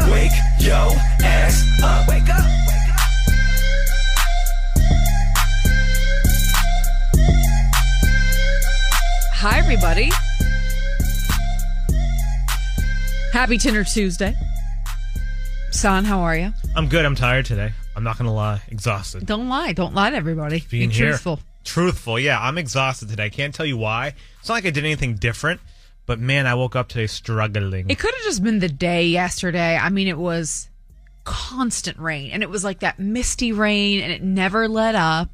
Wake up. Wake yo ass up. Wake up. Hi, everybody. Happy Tinder Tuesday. Son, how are you? I'm good. I'm tired today. I'm not gonna lie. Exhausted. Don't lie. Don't lie to everybody. Being Be here. truthful. Truthful. Yeah, I'm exhausted today. I can't tell you why. It's not like I did anything different, but man, I woke up today struggling. It could have just been the day yesterday. I mean, it was constant rain, and it was like that misty rain, and it never let up.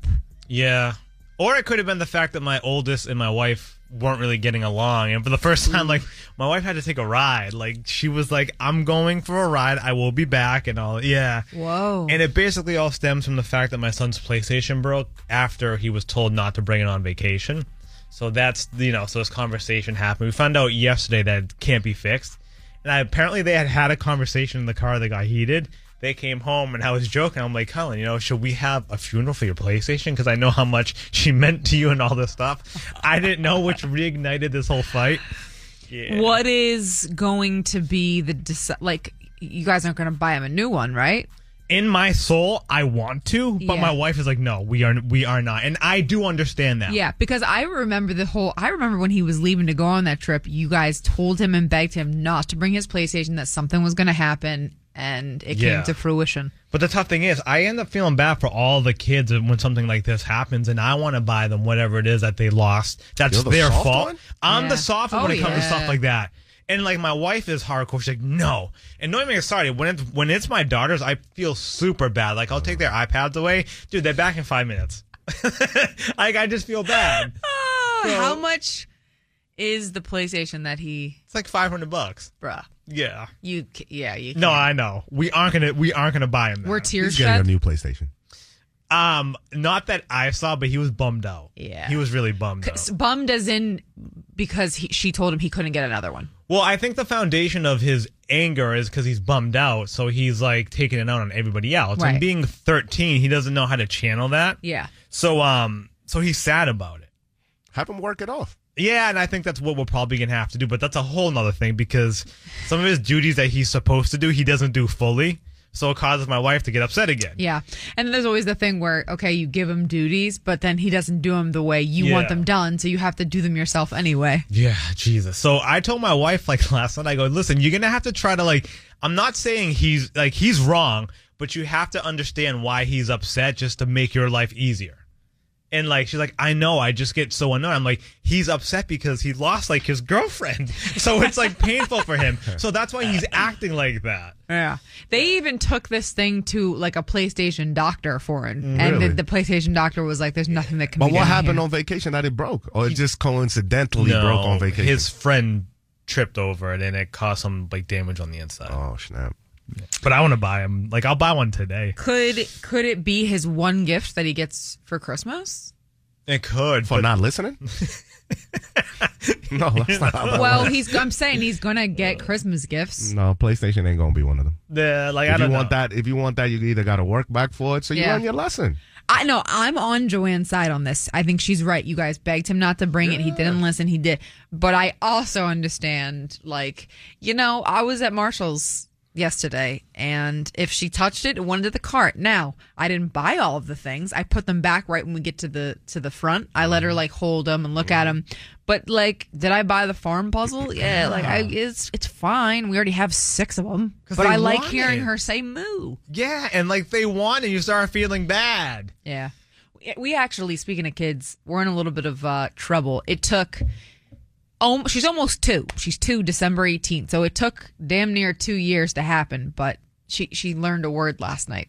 yeah. Or it could have been the fact that my oldest and my wife weren't really getting along, and for the first time, like my wife had to take a ride. Like she was like, "I'm going for a ride. I will be back," and all. Yeah. Whoa. And it basically all stems from the fact that my son's PlayStation broke after he was told not to bring it on vacation. So that's you know, so this conversation happened. We found out yesterday that it can't be fixed, and I, apparently they had had a conversation in the car that got heated. They came home and I was joking. I'm like, Helen, you know, should we have a funeral for your PlayStation? Because I know how much she meant to you and all this stuff. I didn't know which reignited this whole fight. Yeah. What is going to be the deci- like? You guys aren't going to buy him a new one, right? In my soul, I want to, but Yeah. my wife is like, no, we are, we are not, and I do understand that. Yeah, because I remember the whole. I remember when he was leaving to go on that trip. You guys told him and begged him not to bring his PlayStation. That something was going to happen, and it Yeah. came to fruition. But the tough thing is, I end up feeling bad for all the kids when something like this happens, and I want to buy them whatever it is that they lost. That's the their fault. one? I'm Yeah. the soft one Oh, when it oh, comes to stuff like that. And like my wife is hardcore. She's like, no. And knowing me, sorry, when it's when it's my daughters, I feel super bad. Like I'll take their iPads away, dude. They're back in five minutes. like I just feel bad. Ah, so- How much is the PlayStation that he, It's like five hundred bucks. bruh? Yeah. You, yeah, you. No, can't. I know. We aren't gonna we aren't gonna buy him. That. We're tears He's getting a new PlayStation. Um, not that I saw, but he was bummed out. Yeah. he was really bummed out. Bummed as in because he, she told him he couldn't get another one. Well, I think the foundation of his anger is because he's bummed out, so he's like taking it out on everybody else. Right. And being 13, he doesn't know how to channel that. Yeah. So, um, so he's sad about it. Have him work it off. Yeah, and I think that's what we're probably gonna have to do. But that's a whole nother thing because some of his duties that he's supposed to do, he doesn't do fully. So it causes my wife to get upset again. Yeah. And there's always the thing where, okay, you give him duties, but then he doesn't do them the way you want them done. So you have to do them yourself anyway. Yeah, Jesus. So I told my wife like last night, I go, listen, you're gonna have to try to like I'm not saying he's like he's wrong, but you have to understand why he's upset just to make your life easier. And like she's like, I know, I just get so annoyed. I'm like, he's upset because he lost like his girlfriend. So it's like painful for him. So that's why he's acting like that. Yeah. They even took this thing to like a PlayStation doctor for it. Mm, and Really? the, the PlayStation doctor was like, there's nothing that can But be what done happened here. on vacation that it broke? Or it just coincidentally broke on vacation? his friend tripped over it and it caused some like damage on the inside. oh, snap. But I want to buy him. Like I'll buy one today. Could could it be his one gift that he gets for Christmas? It could. For but- not listening? no, that's not how that Well, works. he's I'm saying he's gonna get Christmas gifts. No, PlayStation ain't gonna be one of them. Yeah, like I If you don't want know. that, if you want that, you either got to work back for it, so you learn your lesson. I know I'm on Joanne's side on this. I think she's right. You guys begged him not to bring it. He didn't listen. He did. But I also understand, like, you know, I was at Marshall's yesterday and if she touched it, it went into the cart. Now, I didn't buy all of the things. I put them back right when we get to the to the front. I let her like hold them and look at them. But like, did I buy the farm puzzle? Yeah, like I, it's it's fine. We already have six of them But I like hearing it. her say moo. Yeah, and like they want it, you start feeling bad. Yeah. We- We actually, speaking of kids, we're in a little bit of uh, trouble. It took, um, she's almost two. She's two December 18th. So it took damn near two years to happen, but she, she learned a word last night.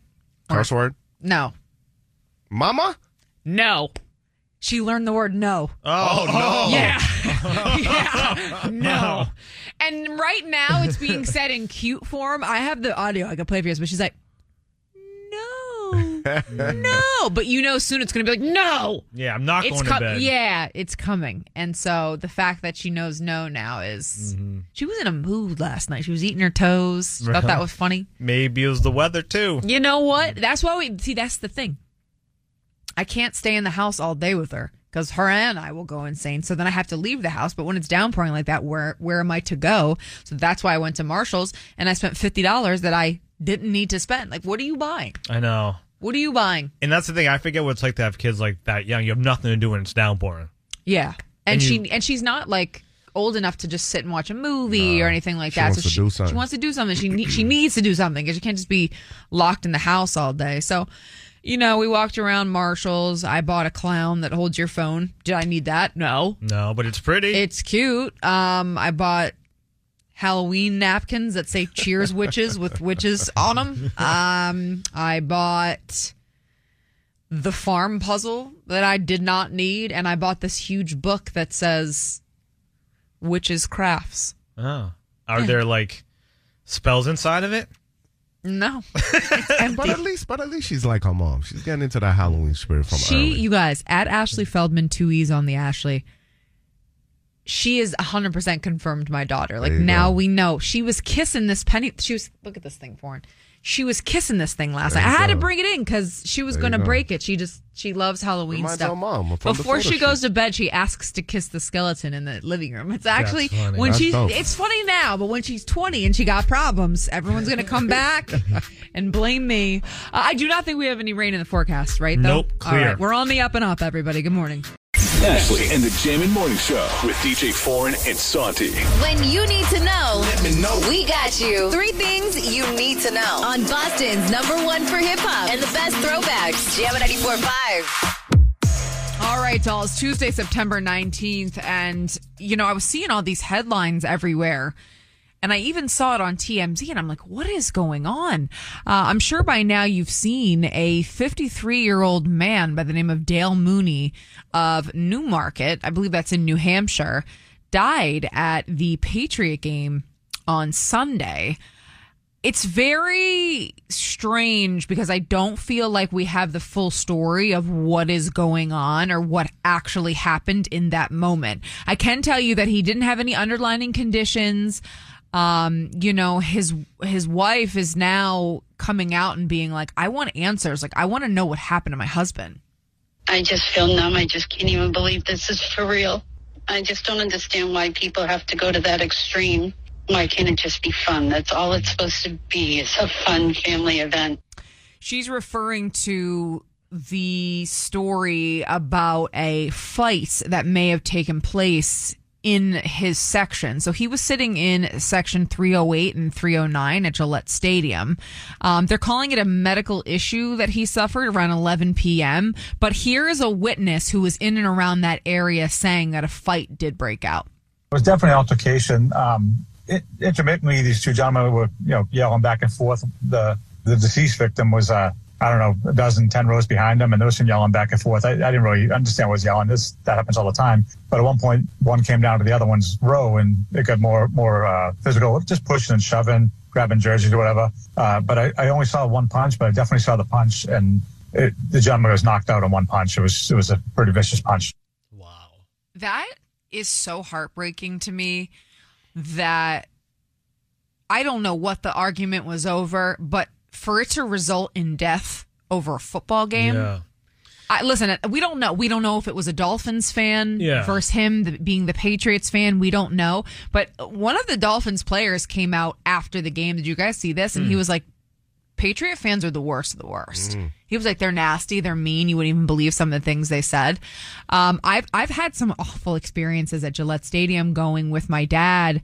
Curse word? No. Mama? No. She learned the word no. Oh, no. Yeah. yeah. No. And right now it's being said in cute form. I have the audio I can play for you, but she's like, no, no. But you know, soon it's going to be like, no. Yeah, I'm not It's going com- to bed. yeah, it's coming. And so the fact that she knows no now is Mm-hmm. she was in a mood last night. She was eating her toes. Thought that was funny. Maybe it was the weather too. You know what? That's why we see. That's the thing. I can't stay in the house all day with her because her and I will go insane. So then I have to leave the house. But when it's downpouring like that, where where am I to go? So that's why I went to Marshalls and I spent fifty dollars that I didn't need to spend. Like, what are you buying? I know. What are you buying? And that's the thing. I forget what it's like to have kids like that young. You have nothing to do when it's downpouring. Yeah, and, And she you- and she's not like old enough to just sit and watch a movie or anything like She that. wants so to she, do something. she wants to do something. She ne- she needs to do something because she can't just be locked in the house all day. So, you know, we walked around Marshalls. I bought a clown that holds your phone. Did I need that? No. No, but it's pretty. It's cute. Um, I bought Halloween napkins that say "Cheers, witches" with witches on them. Um, I bought the farm puzzle that I did not need, and I bought this huge book that says "Witches Crafts." oh. Are there like spells inside of it? No, it's. But at least, but at least she's like her mom. She's getting into the Halloween spirit from she, early. you guys, at Ashley Feldman, two E's on the Ashley. She is 100% confirmed my daughter. Like now go. we know. She was kissing this penny. She was, look at this thing, Foreign. She was kissing this thing last There night. I had to bring it in because she was going to break it. She just, she loves Halloween Reminds stuff. mom Before she goes to bed, she asks to kiss the skeleton in the living room. It's actually, when That's she's, dope. it's funny now, but when she's 20 and she got problems, everyone's going to come back and blame me. Uh, I do not think we have any rain in the forecast, right? Though? Nope, clear. right, we're on the up and up, everybody. Good morning. Ashley and the Jammin' Morning Show with DJ Foreign and Santi. When you need to know, Let me know. we got you. Three things you need to know on Boston's number one for hip hop and the best throwbacks. Jam 94.5. All right, dolls. Tuesday, September 19th. And, you know, I was seeing all these headlines everywhere. And I even saw it on TMZ, and I'm like, what is going on? Uh, I'm sure by now you've seen a 53 year old man by the name of Dale Mooney of Newmarket, I believe that's in New Hampshire, died at the Patriot game on Sunday it's very strange because I don't feel like we have the full story of what is going on or what actually happened in that moment. I can tell you that he didn't have any underlining conditions. Um, you know, his his wife is now coming out and being like, I want answers. Like, I want to know what happened to my husband. I just feel numb. I just can't even believe this is for real. I just don't understand why people have to go to that extreme. Why can't it just be fun? That's all it's supposed to be. It's a fun family event. She's referring to the story about a fight that may have taken place in his section. So he was sitting in section 308 and 309 at Gillette Stadium. Um, they're calling it a medical issue that he suffered around 11 p.m. But here is a witness who was in and around that area saying that a fight did break out. It was definitely an altercation. Um, it, intermittently, these two gentlemen were, you know, yelling back and forth. The the deceased victim was, uh, I don't know, a dozen, ten rows behind them, and there was some yelling back and forth. I, I didn't really understand what was yelling. This that happens all the time. But at one point, one came down to the other one's row, and it got more more uh, physical, just pushing and shoving, grabbing jerseys or whatever. Uh, but I, I only saw one punch, but I definitely saw the punch, and it, the gentleman was knocked out on one punch. It was it was a pretty vicious punch. Wow, that is so heartbreaking to me that I don't know what the argument was over, but for it to result in death over a football game. Yeah. I, listen, we don't know. We don't know if it was a Dolphins fan Yeah. versus him the, being the Patriots fan. We don't know. But one of the Dolphins players came out after the game. Did you guys see this? And he was like, Patriot fans are the worst of the worst. He was like, they're nasty, they're mean. You wouldn't even believe some of the things they said. Um, I've I've had some awful experiences at Gillette Stadium going with my dad.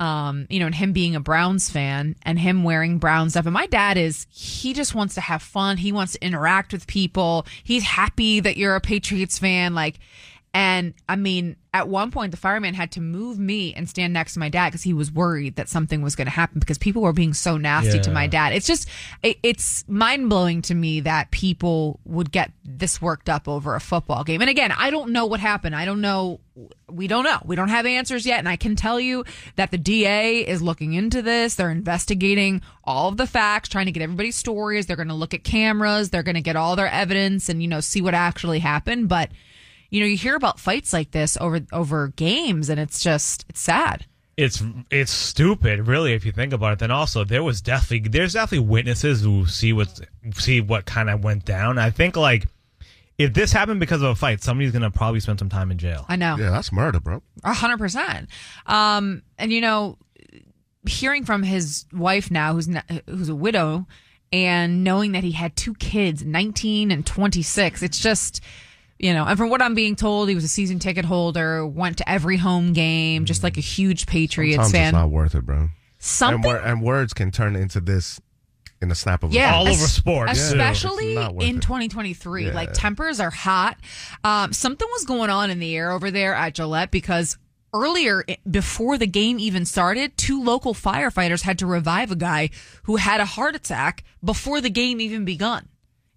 Um, you know, and him being a Browns fan and him wearing Brown stuff. And my dad is he just wants to have fun. He wants to interact with people. He's happy that you're a Patriots fan. Like And I mean, at one point, the fireman had to move me and stand next to my dad because he was worried that something was going to happen because people were being so nasty to my dad. It's just, it, it's mind blowing to me that people would get this worked up over a football game. And again, I don't know what happened. I don't know. We don't know. We don't have answers yet. And I can tell you that the DA is looking into this. They're investigating all of the facts, trying to get everybody's stories. They're going to look at cameras. They're going to get all their evidence and, you know, see what actually happened. But, you know, you hear about fights like this over over games, and it's just it's sad. it's it's stupid, really, if you think about it. Then also there was definitely there's definitely witnesses who see what see what kind of went down. I think like if this happened because of a fight, somebody's gonna probably spend some time in jail. I know. Yeah, that's murder, bro. A hundred percent. Um, and you know, hearing from his wife now, who's not, who's a widow, and knowing that he had two kids, nineteen and twenty six, it's just. You know, and from what I'm being told, he was a season ticket holder, went to every home game, just like a huge Patriots Sometimes fan. it's not worth it, bro. Something- And, wor- and words can turn into this in a snap of a Yeah, finger. es- Yeah, especially it's not worth in 2023. Yeah. Like tempers are hot. Um, something was going on in the air over there at Gillette because earlier before the game even started, two local firefighters had to revive a guy who had a heart attack before the game even begun.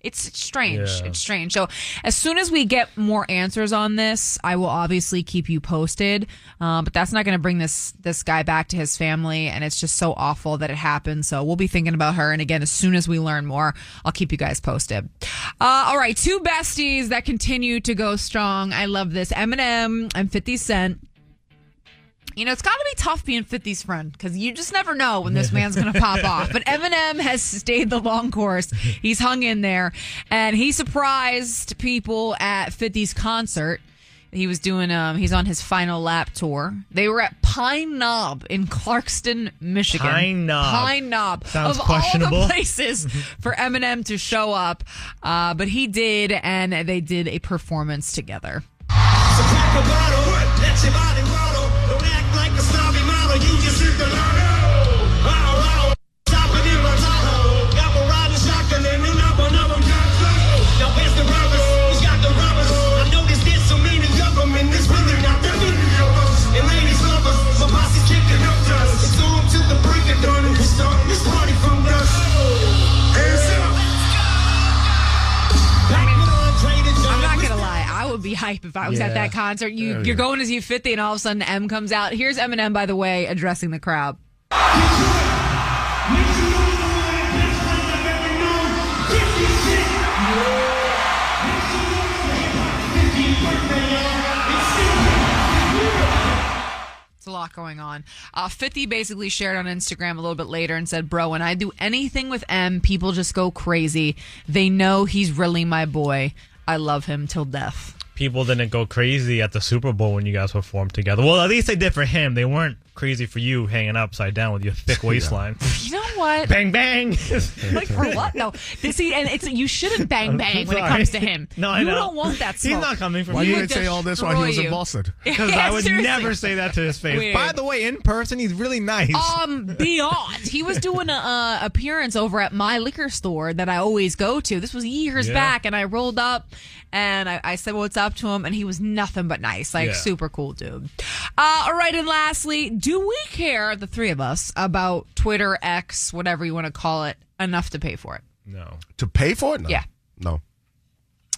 It's strange. Yeah. It's strange. So as soon as we get more answers on this, I will obviously keep you posted. Um, but that's not going to bring this this guy back to his family, and it's just so awful that it happened. So we'll be thinking about her. And again, as soon as we learn more, I'll keep you guys posted. Uh, all right, two besties that continue to go strong. I love this. Eminem and Fifty Cent. You know, it's got to be tough being 50's friend because you just never know when this man's going to pop off. But Eminem has stayed the long course. He's hung in there and he surprised people at 50's concert. He was doing, um, he's on his final lap tour. They were at Pine Knob in Clarkston, Michigan. Pine Knob. Pine Knob. Sounds of questionable. all the places for Eminem to show up. Uh, but he did, and they did a performance together. I'm hype if I was at that concert. You Hell you're yeah. going as you 50, and all of a sudden M comes out. Here's Eminem, by the way, addressing the crowd. It's a lot going on. Uh, 50 basically shared on Instagram a little bit later and said, Bro, when I do anything with M, people just go crazy. They know he's really my boy. I love him till death. People didn't go crazy at the Super Bowl when you guys performed together. Well, at least they did for him. They weren't crazy for you hanging upside down with your thick waistline. You know what? Bang bang. like for what? No, this, see, and it's you shouldn't bang bang when it comes to him. No, I you know. don't want that He's not coming from Why you. you He didn't would say all this while he was destroy in. Boston? Because Yeah, I would seriously. never say that to his face. Weird. By the way, in person, he's really nice. Um, beyond. He was doing a uh, appearance over at my liquor store that I always go to. This was years Yeah. back, and I rolled up and I, I said what's up to him, and he was nothing but nice, like Yeah. super cool dude. Uh, all right, and lastly, do we care, the three of us, about Twitter, X, whatever you want to call it, enough to pay for it? No. To pay for it? No. Yeah. No.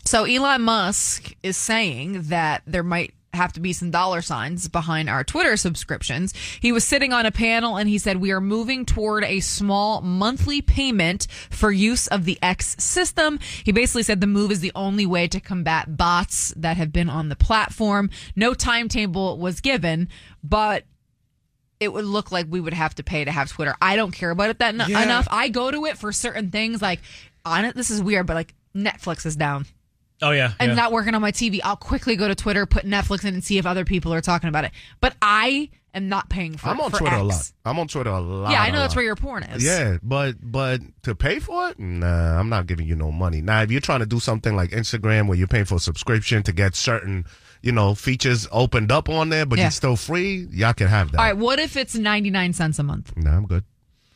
So Elon Musk is saying that there might have to be some dollar signs behind our Twitter subscriptions. He was sitting on a panel and he said, We are moving toward a small monthly payment for use of the X system. He basically said the move is the only way to combat bots that have been on the platform. No timetable was given, but it would look like we would have to pay to have Twitter. I don't care about it that en- Yeah. enough. I go to it for certain things like on it. This is weird, but like Netflix is down Oh yeah. and yeah. not working on my TV, I'll quickly go to Twitter, put Netflix in, and see if other people are talking about it. But I am not paying for. I'm on for Twitter X. a lot. I'm on Twitter a lot. Yeah, I know that's lot. where your porn is. Yeah, but but to pay for it, nah, I'm not giving you no money. Now, if you're trying to do something like Instagram where you're paying for a subscription to get certain, you know, features opened up on there, but Yeah. you're still free, y'all can have that. All right. What if it's ninety nine cents a month? Nah, I'm good.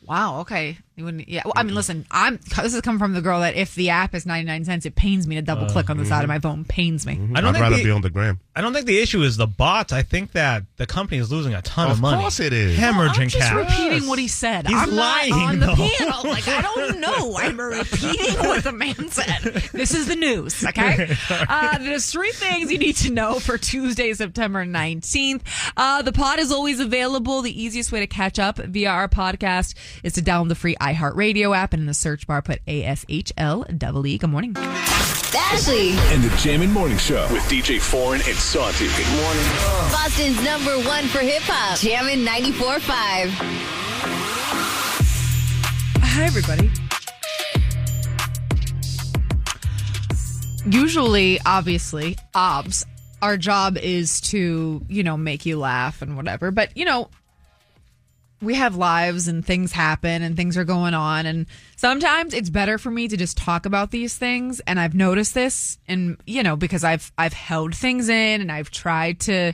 Wow. Okay. You wouldn't. Yeah. Well, I mean, listen. I'm. This is coming from the girl that if the app is ninety nine cents, it pains me to double click on the side of my phone. Pains me. I don't I'd think rather the- be on the gram. I don't think the issue is the bots. I think that the company is losing a ton of, money. Of money. course it is. Hemorrhaging I'm just cash. repeating what he said. He's I'm lying, not on the though. panel. Like I don't know. I'm repeating what the man said. This is the news. Okay. Uh, there's three things you need to know for Tuesday, September 19th. Uh, the pod is always available. The easiest way to catch up via our podcast is to download the free iHeartRadio app and in the search bar put ASHL double E. Good morning. Ashley, And the Jammin' Morning Show with DJ Foreign and Santi. Good morning. Boston's number one for hip hop. Jammin' 94.5. Hi, everybody. Usually, obviously, obs, our job is to, you know, make you laugh and whatever. But, you know, we have lives and things happen and things are going on. And sometimes it's better for me to just talk about these things. And I've noticed this and, you know, because I've, I've held things in and I've tried to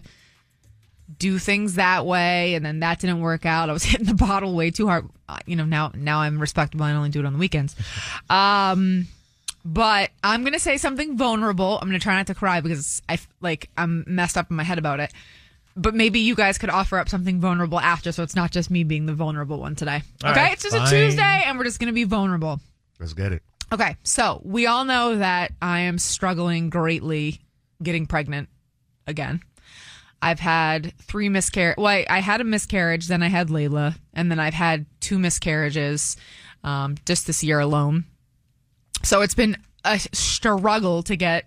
do things that way and then that didn't work out. I was hitting the bottle way too hard. Uh, You know, now now I'm respectable. I only do it on the weekends. Um but I'm going to say something vulnerable. I'm going to try not to cry because I like I'm messed up in my head about it. But maybe you guys could offer up something vulnerable after so it's not just me being the vulnerable one today. All okay? right, it's just a. Tuesday and we're just going to be vulnerable. Let's get it. Okay, so we all know that I am struggling greatly getting pregnant again. I've had three miscarriage. Well, I, I had a miscarriage, then I had Layla, and then I've had two miscarriages um, just this year alone. So it's been a struggle to get.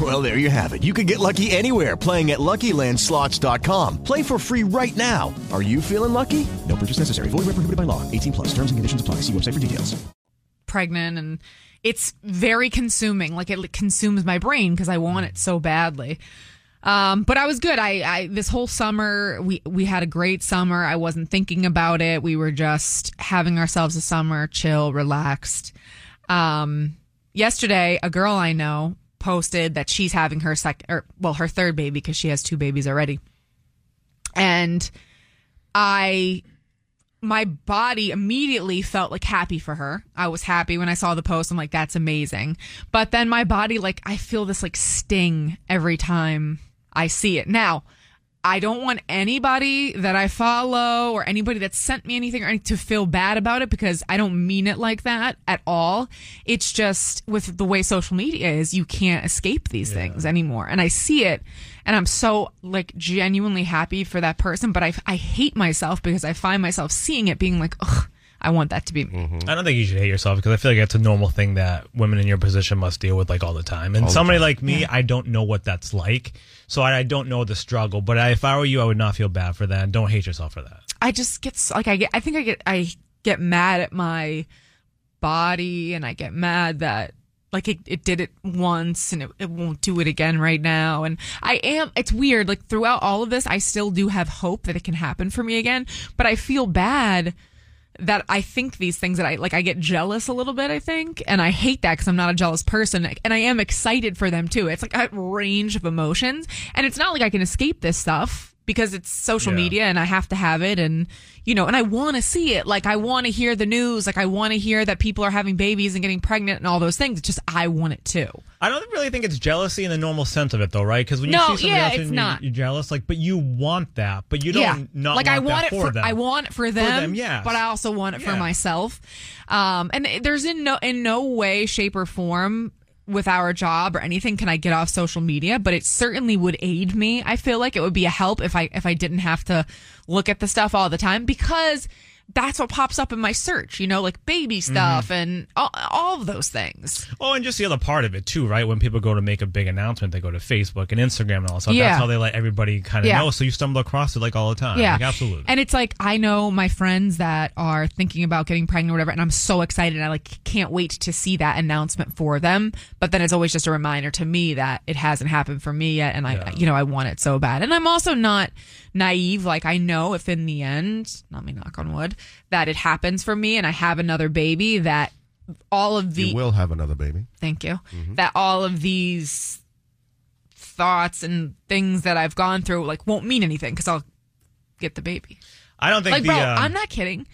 Well, there you have it. You can get lucky anywhere playing at LuckyLandSlots.com. Play for free right now. Are you feeling lucky? No purchase necessary. Void where prohibited by law. 18 plus. Terms and conditions apply. See website for details. pregnant and it's very consuming like it consumes my brain because i want it so badly um, but i was good I, I this whole summer we we had a great summer i wasn't thinking about it we were just having ourselves a summer chill relaxed um, yesterday a girl i know posted that she's having her second or well her third baby because she has two babies already and i my body immediately felt like happy for her. I was happy when I saw the post. I'm like, that's amazing. But then my body, like, I feel this like sting every time I see it. Now, I don't want anybody that I follow or anybody that sent me anything or anything to feel bad about it because I don't mean it like that at all. It's just with the way social media is, you can't escape these things anymore. And I see it and I'm so like genuinely happy for that person, but I, I hate myself because I find myself seeing it being like, ugh, I want that to be me. Mm-hmm. I don't think you should hate yourself because I feel like it's a normal thing that women in your position must deal with like all the time. And All somebody time. like me, I don't know what that's like, so I, I don't know the struggle. But I, if I were you, I would not feel bad for that. And don't hate yourself for that. I just get like I get I think I get I get mad at my body and I get mad that like it, it did it once and it, it won't do it again right now and I am it's weird like throughout all of this I still do have hope that it can happen for me again but I feel bad that I think these things that I like I get jealous a little bit I think and I hate that cuz I'm not a jealous person and I am excited for them too. It's like a range of emotions and it's not like I can escape this stuff because it's social Yeah. media and I have to have it and you know and I want to see it like I want to hear the news like I want to hear that people are having babies and getting pregnant and all those things it's just I want it too I don't really think it's jealousy in the normal sense of it, though, right? Because when you No, see somebody yeah, else and you're, you're jealous, like, but you want that, but you don't yeah. not like want I want it for, for them. I want it for them, them, yes. but I also want it for myself. Um, and there's in no in no way, shape, or form with our job or anything can I get off social media, but it certainly would aid me. I feel like it would be a help if I if I didn't have to look at the stuff all the time because that's what pops up in my search, you know, like baby mm-hmm. stuff and all, all of those things. Oh, and just the other part of it too, right? When people go to make a big announcement, they go to Facebook and Instagram and all that stuff. Yeah. That's how they let everybody kind of Yeah. know. So you stumble across it like all the time. Yeah, Like, absolutely. And it's like I know my friends that are thinking about getting pregnant or whatever, and I'm so excited. I like can't wait to see that announcement for them. But then it's always just a reminder to me that it hasn't happened for me yet, and I, you know, I want it so bad. And I'm also not naive. Like I know if in the end, not me knock on wood, that it happens for me and I have another baby, that all of the You will have another baby. thank you that all of these thoughts and things that I've gone through like won't mean anything because I'll get the baby. I don't think Like, the. bro, um, I'm not kidding.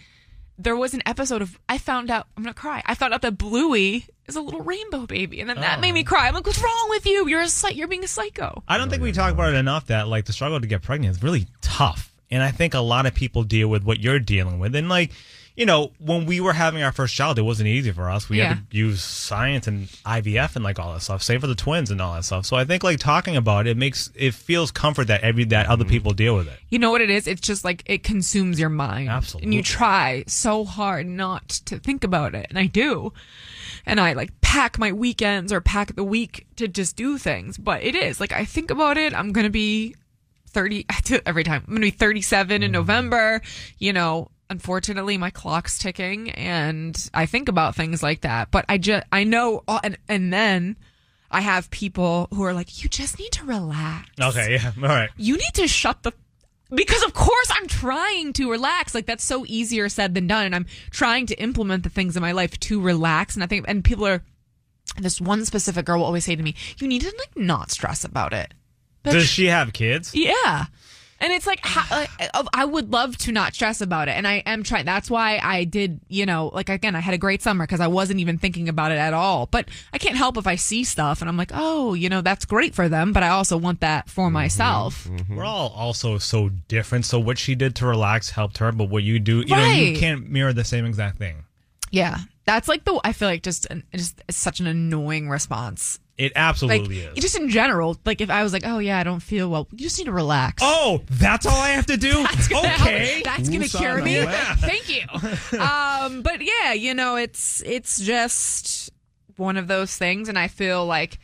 There was an episode of I found out I'm gonna cry. I found out that Bluey is a little rainbow baby, and then that made me cry. I'm like, what's wrong with you? You're a you're being a psycho. I don't think we talk about it enough that like the struggle to get pregnant is really tough. And I think a lot of people deal with what you're dealing with. And like, you know, when we were having our first child, it wasn't easy for us. We had to use science and IVF and like all that stuff. Same for the twins and all that stuff. So I think like talking about it, it makes it feels comfort that every that other mm-hmm. people deal with it. You know what it is? It's just like it consumes your mind. Absolutely. And you try so hard not to think about it. And I do. And I like pack my weekends or pack the week to just do things. But it is like I think about it. I'm going to be 30 every time. I'm going to be 37 in mm. November. You know, unfortunately my clock's ticking and I think about things like that. But I just, I know, and, and then I have people who are like, you just need to relax Okay, yeah. All right. you need to shut the because of course I'm trying to relax. Like that's so easier said than done. And I'm trying to implement the things in my life to relax. And I think and people are this one specific girl will always say to me, You need to like not stress about it. But Does she have kids? yeah. And it's like, how, like, uh, I would love to not stress about it. And I am trying. That's why I did, you know, like again, I had a great summer because I wasn't even thinking about it at all. But I can't help if I see stuff and I'm like, oh, you know, that's great for them. But I also want that for mm-hmm. myself. Mm-hmm. We're all also so different. So what she did to relax helped her, but what you do, you know, you can't mirror the same exact thing. Yeah. That's like the, I feel like just, just such an annoying response. It Like, absolutely is. just in general, like if I was like, oh yeah, I don't feel well, you just need to relax. Oh, that's all I have to do. That's gonna help. okay. That's gonna Who's cure me. that? Thank you. Um, but yeah, you know, it's it's just one of those things, and I feel like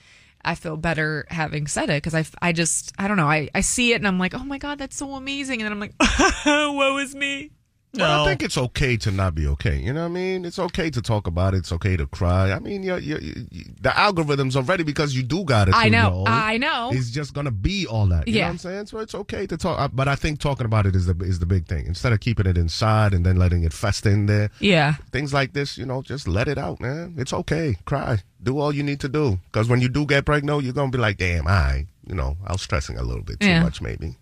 I feel better having said it because I, I just I don't know I, I see it and I'm like oh my god that's so amazing and then I'm like woe is me. But I think it's okay to not be okay. You know what I mean? It's okay to talk about it. It's okay to cry. I mean, you're, you're, you the algorithms already because you do got it. I know, I know. It's just gonna be all that. You know Yeah. what I'm saying? So it's okay to talk. uh, But I think talking about it is the is the big thing. Instead of keeping it inside and then letting it fester in there. Yeah. Things like this, you know, just let it out, man. It's okay. Cry. Do all you need to do. Because when you do get pregnant, you're gonna be like, damn, I, you know, I was stressing a little bit too Yeah. much, maybe.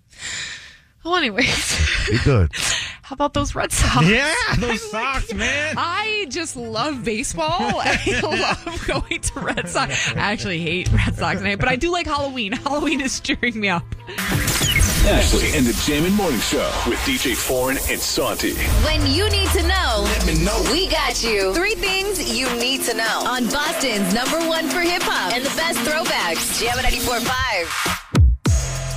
Well, anyways, Be good. how about those Red Sox? Yeah, those socks, man. I just love baseball. I love going to Red Sox. I actually hate Red Sox, night, but I do like Halloween. Halloween is cheering me up. Ashley and the Jammin' Morning Show with DJ Foreign and Santi. When you need to know, let me know. We got you. Three things you need to know on Boston's number one for hip hop and the best throwbacks. Jam 94.5.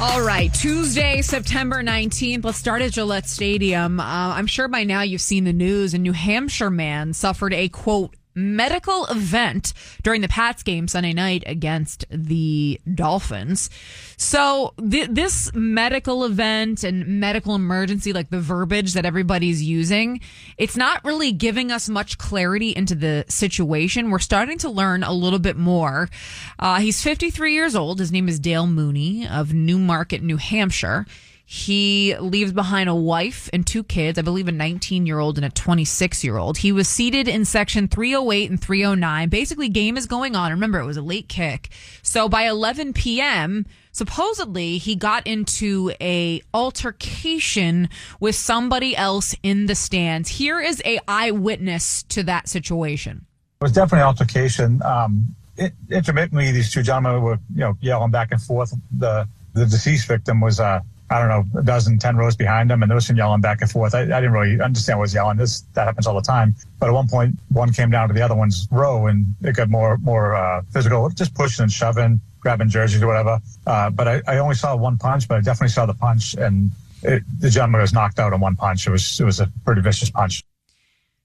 All right, Tuesday, September 19th. Let's start at Gillette Stadium. Uh, I'm sure by now you've seen the news. A New Hampshire man suffered a quote, medical event during the Pats game Sunday night against the Dolphins. So th- this medical event and medical emergency, like the verbiage that everybody's using, it's not really giving us much clarity into the situation. We're starting to learn a little bit more. Uh, he's 53 years old. His name is Dale Mooney of Newmarket, New Hampshire. He leaves behind a wife and two kids, I believe a 19 year old and a 26 year old. He was seated in section 308 and 309. Basically, game is going on. Remember, it was a late kick. So by 11 p.m., supposedly he got into a altercation with somebody else in the stands. Here is a eyewitness to that situation. It was definitely an altercation. Um, it, intermittently, these two gentlemen were, you know, yelling back and forth. The the deceased victim was, uh, I don't know, a dozen, ten rows behind them, and there was some yelling back and forth. I, I didn't really understand what was yelling. This that happens all the time. But at one point, one came down to the other one's row, and it got more more uh, physical, just pushing and shoving, grabbing jerseys or whatever. Uh, but I, I only saw one punch, but I definitely saw the punch, and it, the gentleman was knocked out in one punch. It was it was a pretty vicious punch.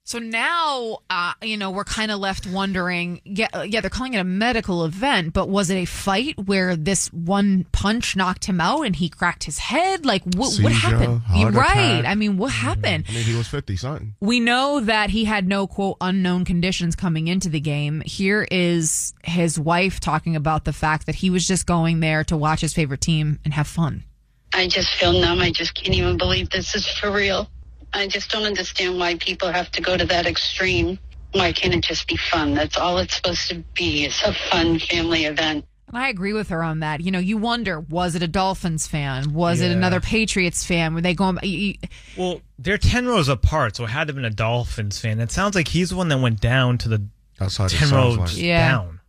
So now, uh, you know, we're kind of left wondering. Yeah, yeah, they're calling it a medical event, but was it a fight where this one punch knocked him out and he cracked his head? Like, what, what happened? heart right. attack. I mean, what happened? I mean, he was fifty something. We know that he had no quote unknown conditions coming into the game. Here is his wife talking about the fact that he was just going there to watch his favorite team and have fun. I just feel numb. I just can't even believe this is for real. I just don't understand why people have to go to that extreme. Why can't it just be fun? That's all it's supposed to be. It's a fun family event. And I agree with her on that. You know, you wonder was it a Dolphins fan? Was it another Patriots fan? Were they going? you- you- Well, they're 10 rows apart, so it had to have been a Dolphins fan. It sounds like he's the one that went down to the That's 10 rows like. Yeah. down.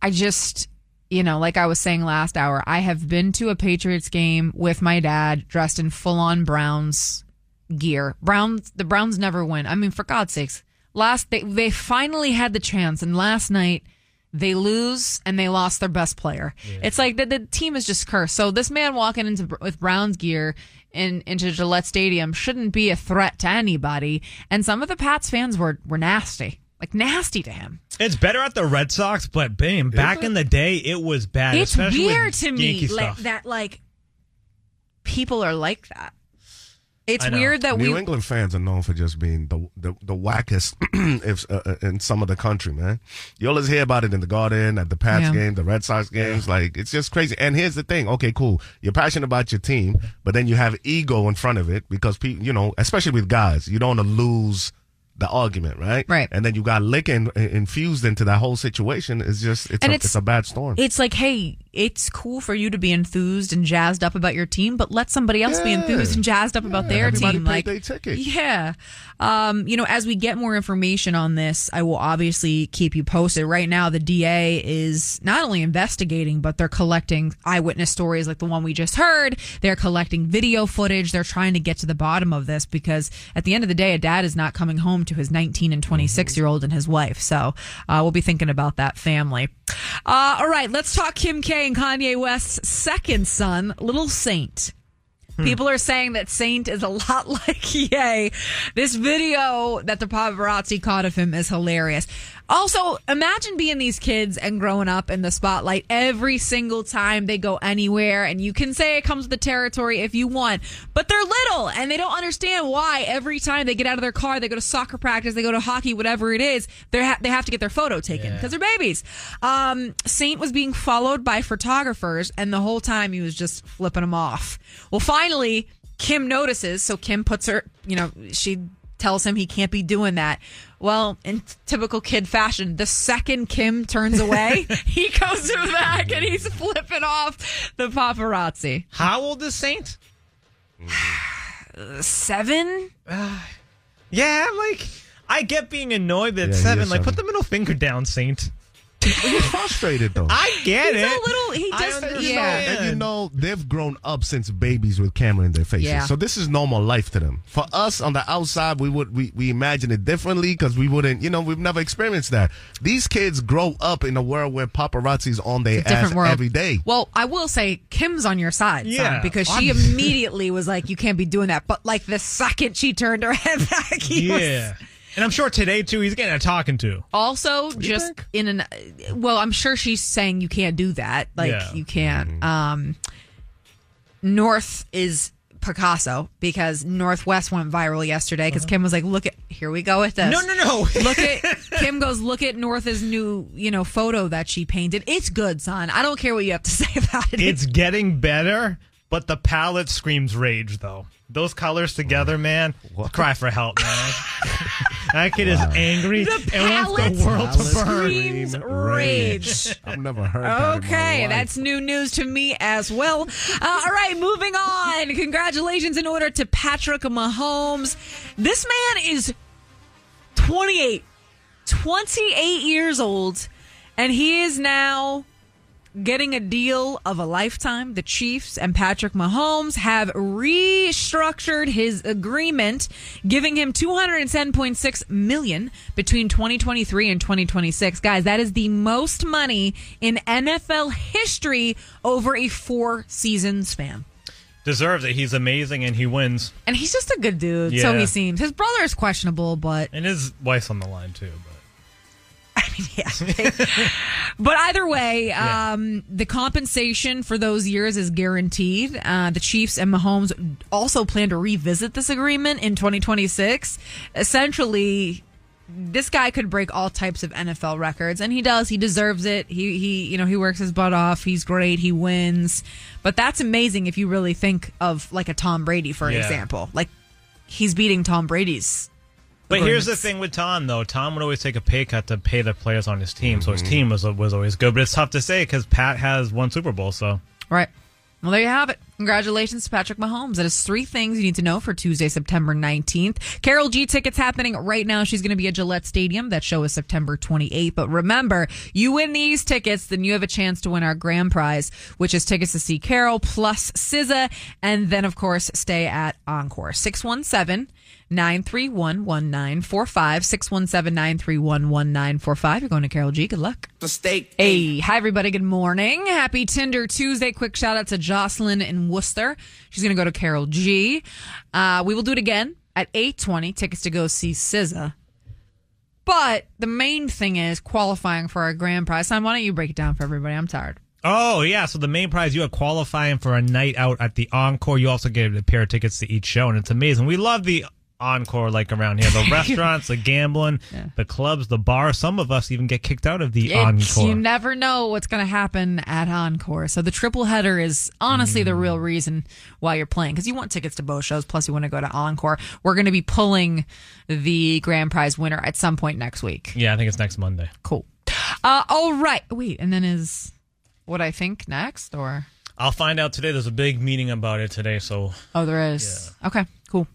I just, you know, like I was saying last hour, I have been to a Patriots game with my dad dressed in full on Browns gear. Browns, the Browns never win. I mean, for God's sakes, last they they finally had the chance, and last night they lose and they lost their best player. It's like the, the team is just cursed. So this man walking into with Browns gear in into Gillette Stadium shouldn't be a threat to anybody. And some of the Pats fans were were nasty, like nasty to him. It's better at the Red Sox, but bam, back in the day, it was bad. it's especially weird to me like, that like people are like that it's weird that we New we England fans are known for just being the the, the wackest if uh, uh, in some of the country, man. You always hear about it in the Garden, at the Pats Yeah. game, the Red Sox games. Like it's just crazy. And here's the thing: okay, cool, you're passionate about your team, but then you have ego in front of it because people, you know, especially with guys, you don't want to lose the argument, right? Right. And then you got licking uh, infused into that whole situation. It's just it's And a, it's- it's, a bad storm. it's like hey it's cool for you to be enthused and jazzed up about your team but let somebody else be enthused and jazzed up about their everybody team like yeah. Um you know as we get more information on this i will obviously keep you posted. Right now the da is not only investigating but they're collecting eyewitness stories like the one we just heard. They're collecting video footage. They're trying to get to the bottom of this because at the end of the day a dad is not coming home to his 19 and 26 year old and his wife. So uh, we'll be thinking about that family. Uh, all right. Let's talk kim k kanye west's second son little saint hmm. People are saying that Saint is a lot like Ye. This video that the paparazzi caught of him is hilarious. Also, imagine being these kids and growing up in the spotlight every single time they go anywhere. And you can say it comes with the territory if you want, but they're little and they don't understand why every time they get out of their car, they go to soccer practice, they go to hockey, whatever it is, they ha- they have to get their photo taken because they're babies. Um, Saint was being followed by photographers, and the whole time he was just flipping them off. Well, finally, Kim notices, so Kim puts her, you know, she tells him he can't be doing that. Well, in typical kid fashion, the second Kim turns away, he goes back and he's flipping off the paparazzi. How old is Saint? Seven? Yeah, like I get being annoyed that Yeah, seven. Like, seven. put the middle finger down, Saint. He's frustrated though. I get He's it. a little, he I just, understand. yeah. And you know, they've grown up since babies with camera in their faces. Yeah. So this is normal life to them. For us on the outside, we would we, we imagine it differently because we wouldn't, you know, we've never experienced that. These kids grow up in a world where paparazzi's on their different ass world. every day. Well, I will say Kim's on your side, son, Yeah, because she I'm- immediately was like, "You can't be doing that." But like the second she turned her head back, he was Yeah, and I'm sure today too he's getting a talking to. also just in an. Well, I'm sure she's saying you can't do that. Like Yeah. you can't. Um, North is Picasso because North West went viral yesterday because Kim was like, "Look at here we go with this." Uh-huh. No, no, no. look at Kim goes look at North's new you know photo that she painted. It's good, son. I don't care what you have to say about it. It's getting better, but the palette screams rage though. Those colors together, man. Cry for help, man. that kid is angry The and wants the world to burn. screams rage. I've never heard that. in my Okay, life. that's new news to me as well. Uh, all right, moving on. Congratulations in order to Patrick Mahomes. This man is 28, 28 years old, and he is now getting a deal of a lifetime. The Chiefs and Patrick Mahomes have restructured his agreement, giving him 210.6 million between 2023 and 2026. Guys, that is the most money in NFL history over a four season span. deserves it. He's amazing and he wins. And he's just a good dude, so he seems. His brother is questionable, but And his wife's on the line too. but either way, Yeah. um, the compensation for those years is guaranteed. Uh, the Chiefs and Mahomes also plan to revisit this agreement in 2026. Essentially, this guy could break all types of NFL records, and he does. He deserves it. He he you know he works his butt off. He's great. He wins. But that's amazing if you really think of like a Tom Brady, for Yeah. example. Like he's beating Tom Brady's. But here's the thing with Tom, though. Tom would always take a pay cut to pay the players on his team, so his Mm-hmm. team was was always good. But it's tough to say because Pat has one Super Bowl, so Right. Well, there you have it. Congratulations to Patrick Mahomes. That is three things you need to know for Tuesday, September 19th. Karol G tickets happening right now. She's going to be at Gillette Stadium. That show is September 28th. But remember, you win these tickets, then you have a chance to win our grand prize, which is tickets to see Karol plus SZA. And then, of course, stay at Encore. 617 931 1945. 617 931 1945. You're going to Karol G. Good luck. Mistake. Hey, hi everybody. Good morning. Happy Tinder Tuesday. Quick shout out to Jocelyn in Worcester. She's going to go to Karol G. Uh, we will do it again at 820. Tickets to go see SZA. But the main thing is qualifying for our grand prize. Simon, why don't you break it down for everybody? I'm tired. Oh yeah, so the main prize you are qualifying for a night out at the Encore. You also get a pair of tickets to each show, and it's amazing. We love the Encore like around here. The restaurants, the gambling, the clubs, the bar. Some of us even get kicked out of the It's- Encore. you never know what's going to happen at Encore. So the triple header is honestly the Mm. real reason why you're playing because you want tickets to both shows. Plus, you want to go to Encore. We're going to be pulling the grand prize winner at some point next week. yeah, I think it's next Monday. Cool. Uh, all right. Wait, and then is what I think next, or I'll find out today. There's a big meeting about it today, so oh, there is. Okay, cool.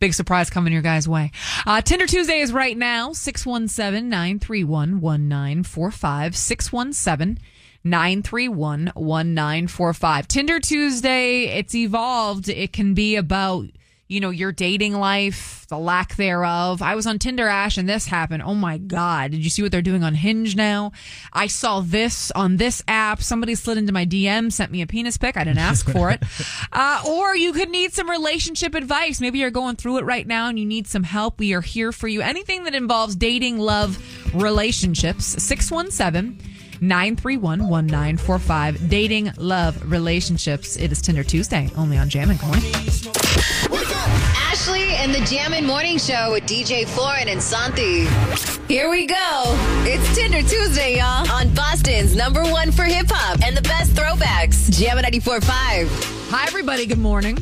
Big surprise coming your guys' way. Uh, Tinder Tuesday is right now 617 931 1945. 617 931 1945. Tinder Tuesday, it's evolved. It can be about, you know, your dating life, the lack thereof. I was on Tinder Ash and this happened. Oh my God. Did you see what they're doing on Hinge now? I saw this on this app. Somebody slid into my DM, sent me a penis pic. I didn't ask for it. Uh, or you could need some relationship advice. Maybe you're going through it right now and you need some help. We are here for you. Anything that involves dating, love, relationships. 617 931 1945. Dating, love, relationships. It is Tinder Tuesday, only on Jam and Coin. Ashley and the Jammin' Morning Show with DJ Foreign and Santi. Here we go. It's Tinder Tuesday, y'all. On Boston's number one for hip hop and the best throwbacks. Jammin' 94.5. Hi, everybody. Good morning.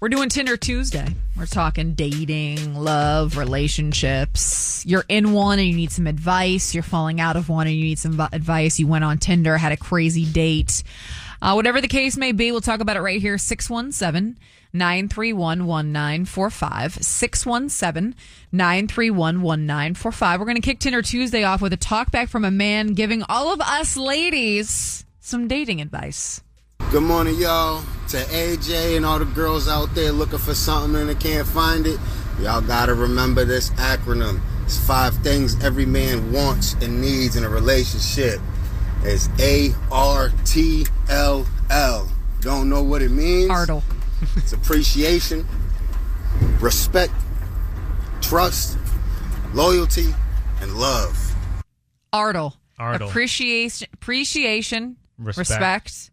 We're doing Tinder Tuesday. We're talking dating, love, relationships. You're in one and you need some advice. You're falling out of one and you need some advice. You went on Tinder, had a crazy date. Uh, whatever the case may be, we'll talk about it right here. 617 931 1945. 617 931 1945. We're going to kick Tinder Tuesday off with a talkback from a man giving all of us ladies some dating advice. Good morning, y'all. To AJ and all the girls out there looking for something and they can't find it, y'all gotta remember this acronym. It's five things every man wants and needs in a relationship. It's A R T L L. Don't know what it means? Artle. It's appreciation, respect, trust, loyalty, and love. Artle. Artle. Appreciation, appreciation, Respect. respect.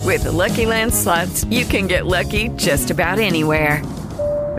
With the Lucky Land slots, you can get lucky just about anywhere.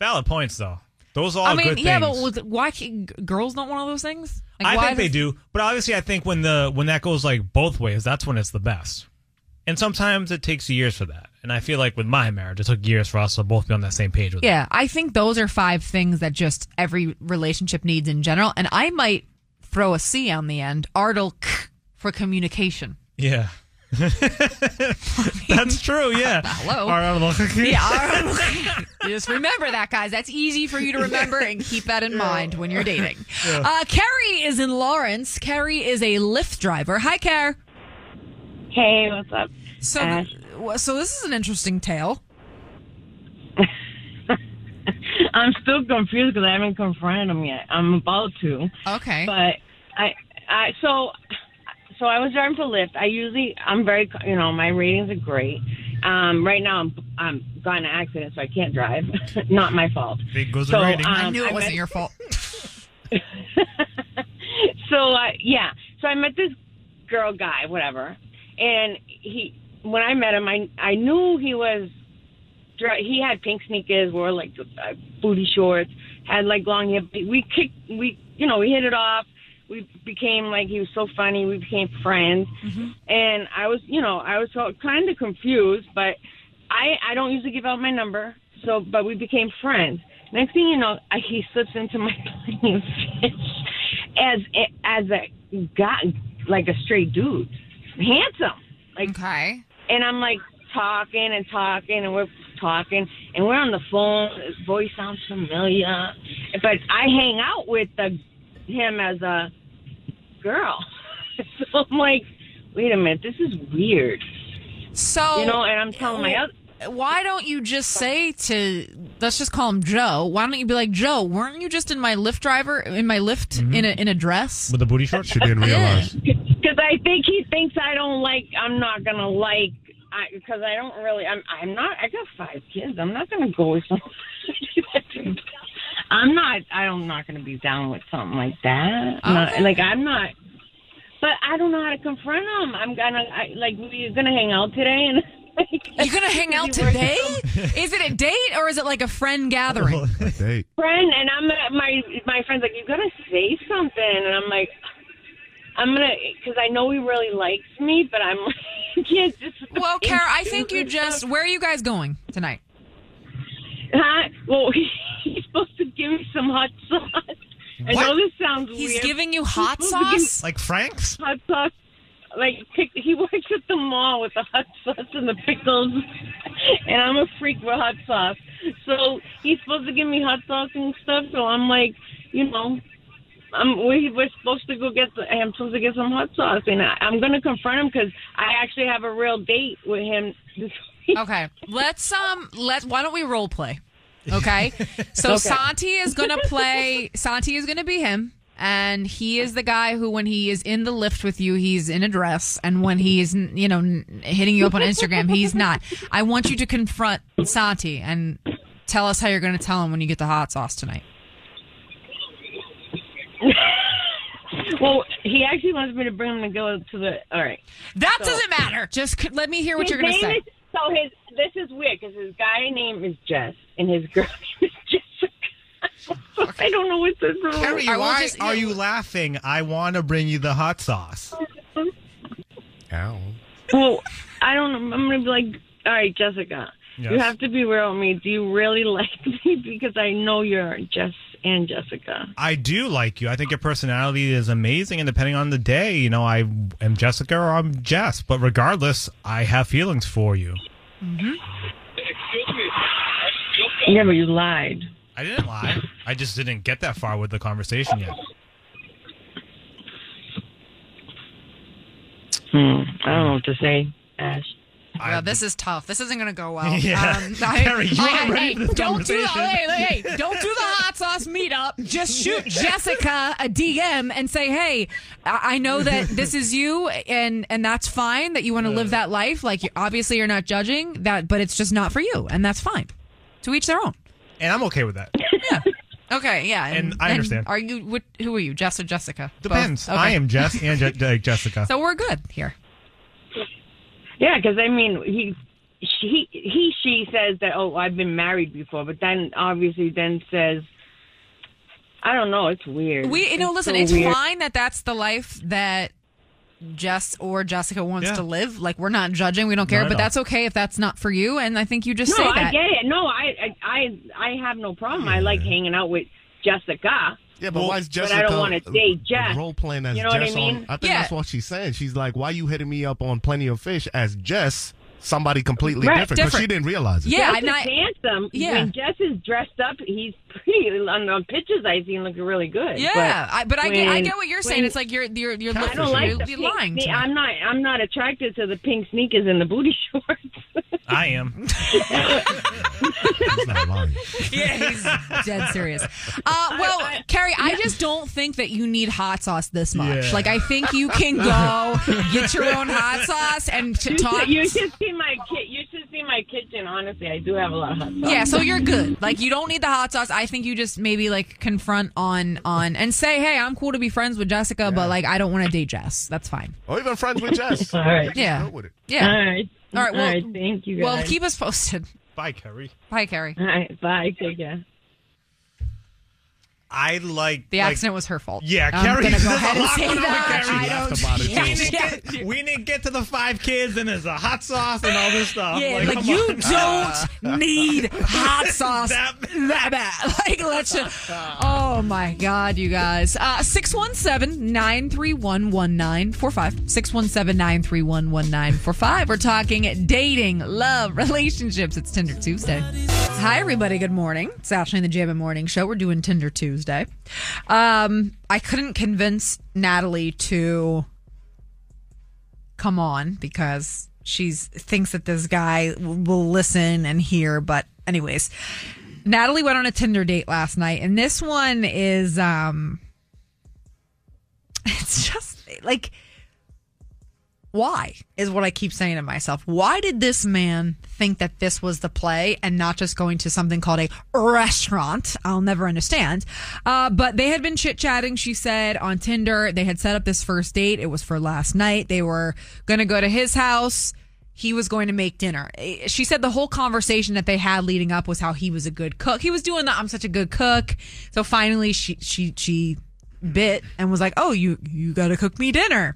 Valid points, though. Those are all I mean, good yeah, things. but why can't, girls don't want all those things? Like, I think they do, but obviously, I think when the when that goes like both ways, that's when it's the best. And sometimes it takes years for that. And I feel like with my marriage, it took years for us to both be on that same page with it. Yeah, I think those are five things that just every relationship needs in general. And I might throw a C on the end, artle k for communication. Yeah. That's true. Yeah. Hello. Hello. Yeah. Just remember that, guys. That's easy for you to remember and keep that in mind when you're dating. Yeah. Uh, Carrie is in Lawrence. Carrie is a Lyft driver. Hi, Car. Hey, what's up? So, Ash? th- so this is an interesting tale. I'm still confused because I haven't confronted him yet. I'm about to. Okay. But I, I so, so I was driving for Lyft. I usually, I'm very, you know, my ratings are great. Um, right now, I'm, I'm got in an accident, so I can't drive. Not my fault. Big goes So, the rating. I um, knew it I wasn't met- your fault. so uh, yeah, so I met this girl guy, whatever, and he when I met him, I I knew he was dre- he had pink sneakers, wore like uh, booty shorts, had like long hair. We kicked, we you know we hit it off. We became like he was so funny. We became friends, mm-hmm. and I was you know I was kind of confused, but I I don't usually give out my number, so but we became friends. Next thing you know, I, he slips into my Plenty of Fish as as a guy, like a straight dude, handsome, like okay. And I'm like talking and talking, and we're talking, and we're on the phone. His voice sounds familiar, but I hang out with the, him as a girl. so I'm like, wait a minute, this is weird. So you know, and I'm telling my other. Why don't you just say to let's just call him Joe? Why don't you be like Joe? Weren't you just in my Lyft driver in my Lyft mm-hmm. in a in a dress with a booty short? She didn't realize. Because I think he thinks I don't like. I'm not gonna like. Because I, don't really. I'm. I'm not. I got five kids. I'm not gonna go with something. I'm not. I'm not gonna be down with something like that. Not- like I'm not. But I don't know how to confront him. I'm gonna. I, like we're gonna hang out today and. You're gonna hang out today? is it a date or is it like a friend gathering? Date. friend and I'm uh, my my friend's like you gotta say something and I'm like I'm gonna because I know he really likes me but I'm like can't just Well, Kara, I think you just where are you guys going tonight? huh? well he's supposed to give me some hot sauce I know this sounds weird. He's weird giving you hot supposed to give sauce? Like Frank's? hot sauce like pick, he works at the mall with the hot sauce and the pickles and I'm a freak with hot sauce so he's supposed to give me hot sauce and stuff so I'm like you know I'm, we, we're supposed to go get. The, I'm supposed to get some hot sauce, and I, I'm going to confront him because I actually have a real date with him. This week. Okay. Let's um let why don't we role play? Okay. So Okay. Santi is gonna play Santi is gonna be him. And he is the guy who, when he is in the Lyft with you, he's in a dress, and when he's, you know, hitting you up on Instagram, he's not. I want you to confront Santi and tell us how you're going to tell him when you get the hot sauce tonight. Well, he actually wants me to bring him to go to the. All right. That So- doesn't matter. Just let me hear what you're going to say. is- so his this is weird because his guy name is Jess and his girl name is Jessica. I don't know what to do. Carrie, I why just- are you laughing? I want to bring you the hot sauce. Ow. Well, I don't know. I'm gonna be like, all right, Jessica. yes. You have to be real with me. Do you really like me? Because I know you're Jess and Jessica. I do like you. I think your personality is amazing, and depending on the day, you know, I am Jessica or I'm Jess. But regardless, I have feelings for you. Mm-hmm. Yeah, but you lied. I didn't lie. I just didn't get that far with the conversation yet. Hmm. I don't know what to say, Ash. Well, this is tough. This isn't going to go well. Yeah. Um, Carrie, you I- weren't ready hey, don't do the, hey, hey, hey, don't do the hot sauce meetup. Just shoot Jessica a DM and say, "Hey, I I know that this is you, and and that's fine. That you want to live that life. Like, obviously, you're not judging that, but it's just not for you, and that's fine. To each their own. And I'm okay with that. Yeah. Okay, yeah, And I understand. are you? What, who are you, Jess or Jessica? Both? Depends. Okay. I am Jess and Je- like uh, Jessica. So we're good here. Yeah, because I mean, he, she, he, she says that. Oh, I've been married before, but then obviously then says, I don't know. It's weird. We, you know, It's listen, so it's weird. fine that that's the life that Jess or Jessica wants Yeah. to live. Like, we're not judging, we don't care, Not at but that's okay if that's not for you. And I think you just no, say I get it. No, I, I, I, I have no problem. I like hanging out with Jessica. Yeah, but why is Jessica But I don't want to date Jess. role playing as you know Jess what I mean? on? I think that's what she's saying. She's like, "Why you hitting me up on Plenty of Fish as Jess, somebody completely Right, different?" Because she didn't realize it. Yeah, Jess is handsome. Yeah. When Jess is dressed up, he's pretty. On the pictures I seen, looking really good. Yeah, but, I, but I, get, I get what you're saying. when- It's like you're you're you're, I looking, don't like you're, the you're lying. sne- To. I'm not. I'm not attracted to the pink sneakers and the booty shorts. I am. Not lying. yeah, he's dead serious. Uh, well, Carrie, I just don't think that you need hot sauce this much. Yeah. Like, I think you can go get your own hot sauce and to You talk. should, you should see my ki- You should see my kitchen. Honestly, I do have a lot of hot sauce. Yeah, so you're good. Like you don't need the hot sauce. I think you just maybe like confront on on and say, "Hey, I'm cool to be friends with Jessica, but like I don't want to date Jess." That's fine. Or even friends with Jess. All right. Yeah. Good with it. Yeah. All right. All right. Well, All right, thank you, Well, keep us posted. Bye, Carrie. Bye, Carrie. All right. Bye. Take care. I like The like- accident was her fault. Yeah, I'm Carrie. gonna go ahead and say going on with that. Carrie. I don't- We Yeah. didn't, get, we didn't get to the five kids, and there's a hot sauce and all this stuff. Yeah, like, like, you on. don't need hot sauce that, bad. Like let's just. Oh my god, you guys. Uh 617-931-1945. 617-931-1945. We're talking dating, love, relationships. It's Tinder Tuesday. Hi everybody, good morning. It's Ashley and the Jammin' Morning Show. We're doing Tinder Tuesday. Um I couldn't convince Natalie to come on because she's thinks that this guy will listen and hear but anyways. Natalie went on a tinder date last night and this one is um it's just like why is what i keep saying to myself why did this man think that this was the play and not just going to something called a restaurant i'll never understand uh, but they had been chit-chatting she said on tinder they had set up this first date it was for last night they were going to go to his house he was going to make dinner. Eh, She said the whole conversation that they had leading up was how he was a good cook. He was doing the I'm such a good cook. So finally she she she bit and was like, "Oh, you you got to cook me dinner."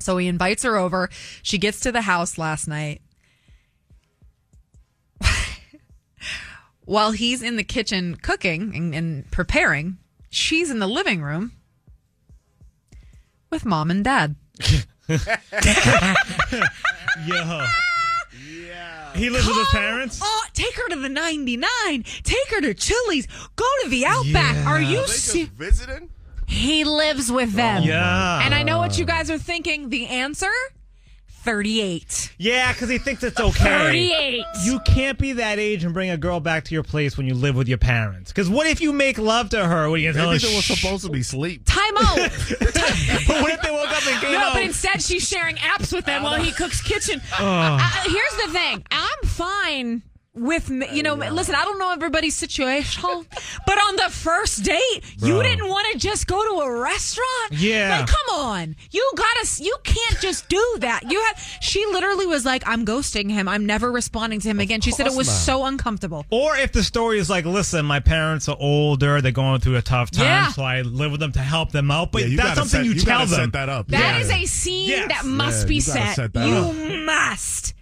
So he invites her over. She gets to the house last night. While he's in the kitchen cooking and, and preparing, she's in the living room with mom and dad. Yo. He lives with his parents? Oh, take her to the 99. Take her to Chili's. Go to the Outback. Are you se- visiting? He lives with them. Yeah. And I know what you guys are thinking. The answer 38. Yeah, because he thinks it's okay. 38. You can't be that age and bring a girl back to your place when you live with your parents. Because what if you make love to her? What are you Maybe gonna there was supposed to be sleep. Time out. But what if they woke up and came No, out? but instead she's sharing apps with them while he cooks kitchen. Oh. Uh, here's the thing. I'm fine with me- you know listen i don't know everybody's situation but on the first date you didn't want to just go to a restaurant Yeah. like come on you gotta you can't just do that you have she literally was like i'm ghosting him i'm never responding to him again she said it was not. so uncomfortable Or if the story is like, listen, my parents are older, they're going through a tough time, Yeah. so I live with them to help them out. But Yeah, you something set- you, you tell them. set that up. That Yeah. is a scene Yes. that must Yeah, be you set. set that you up. must.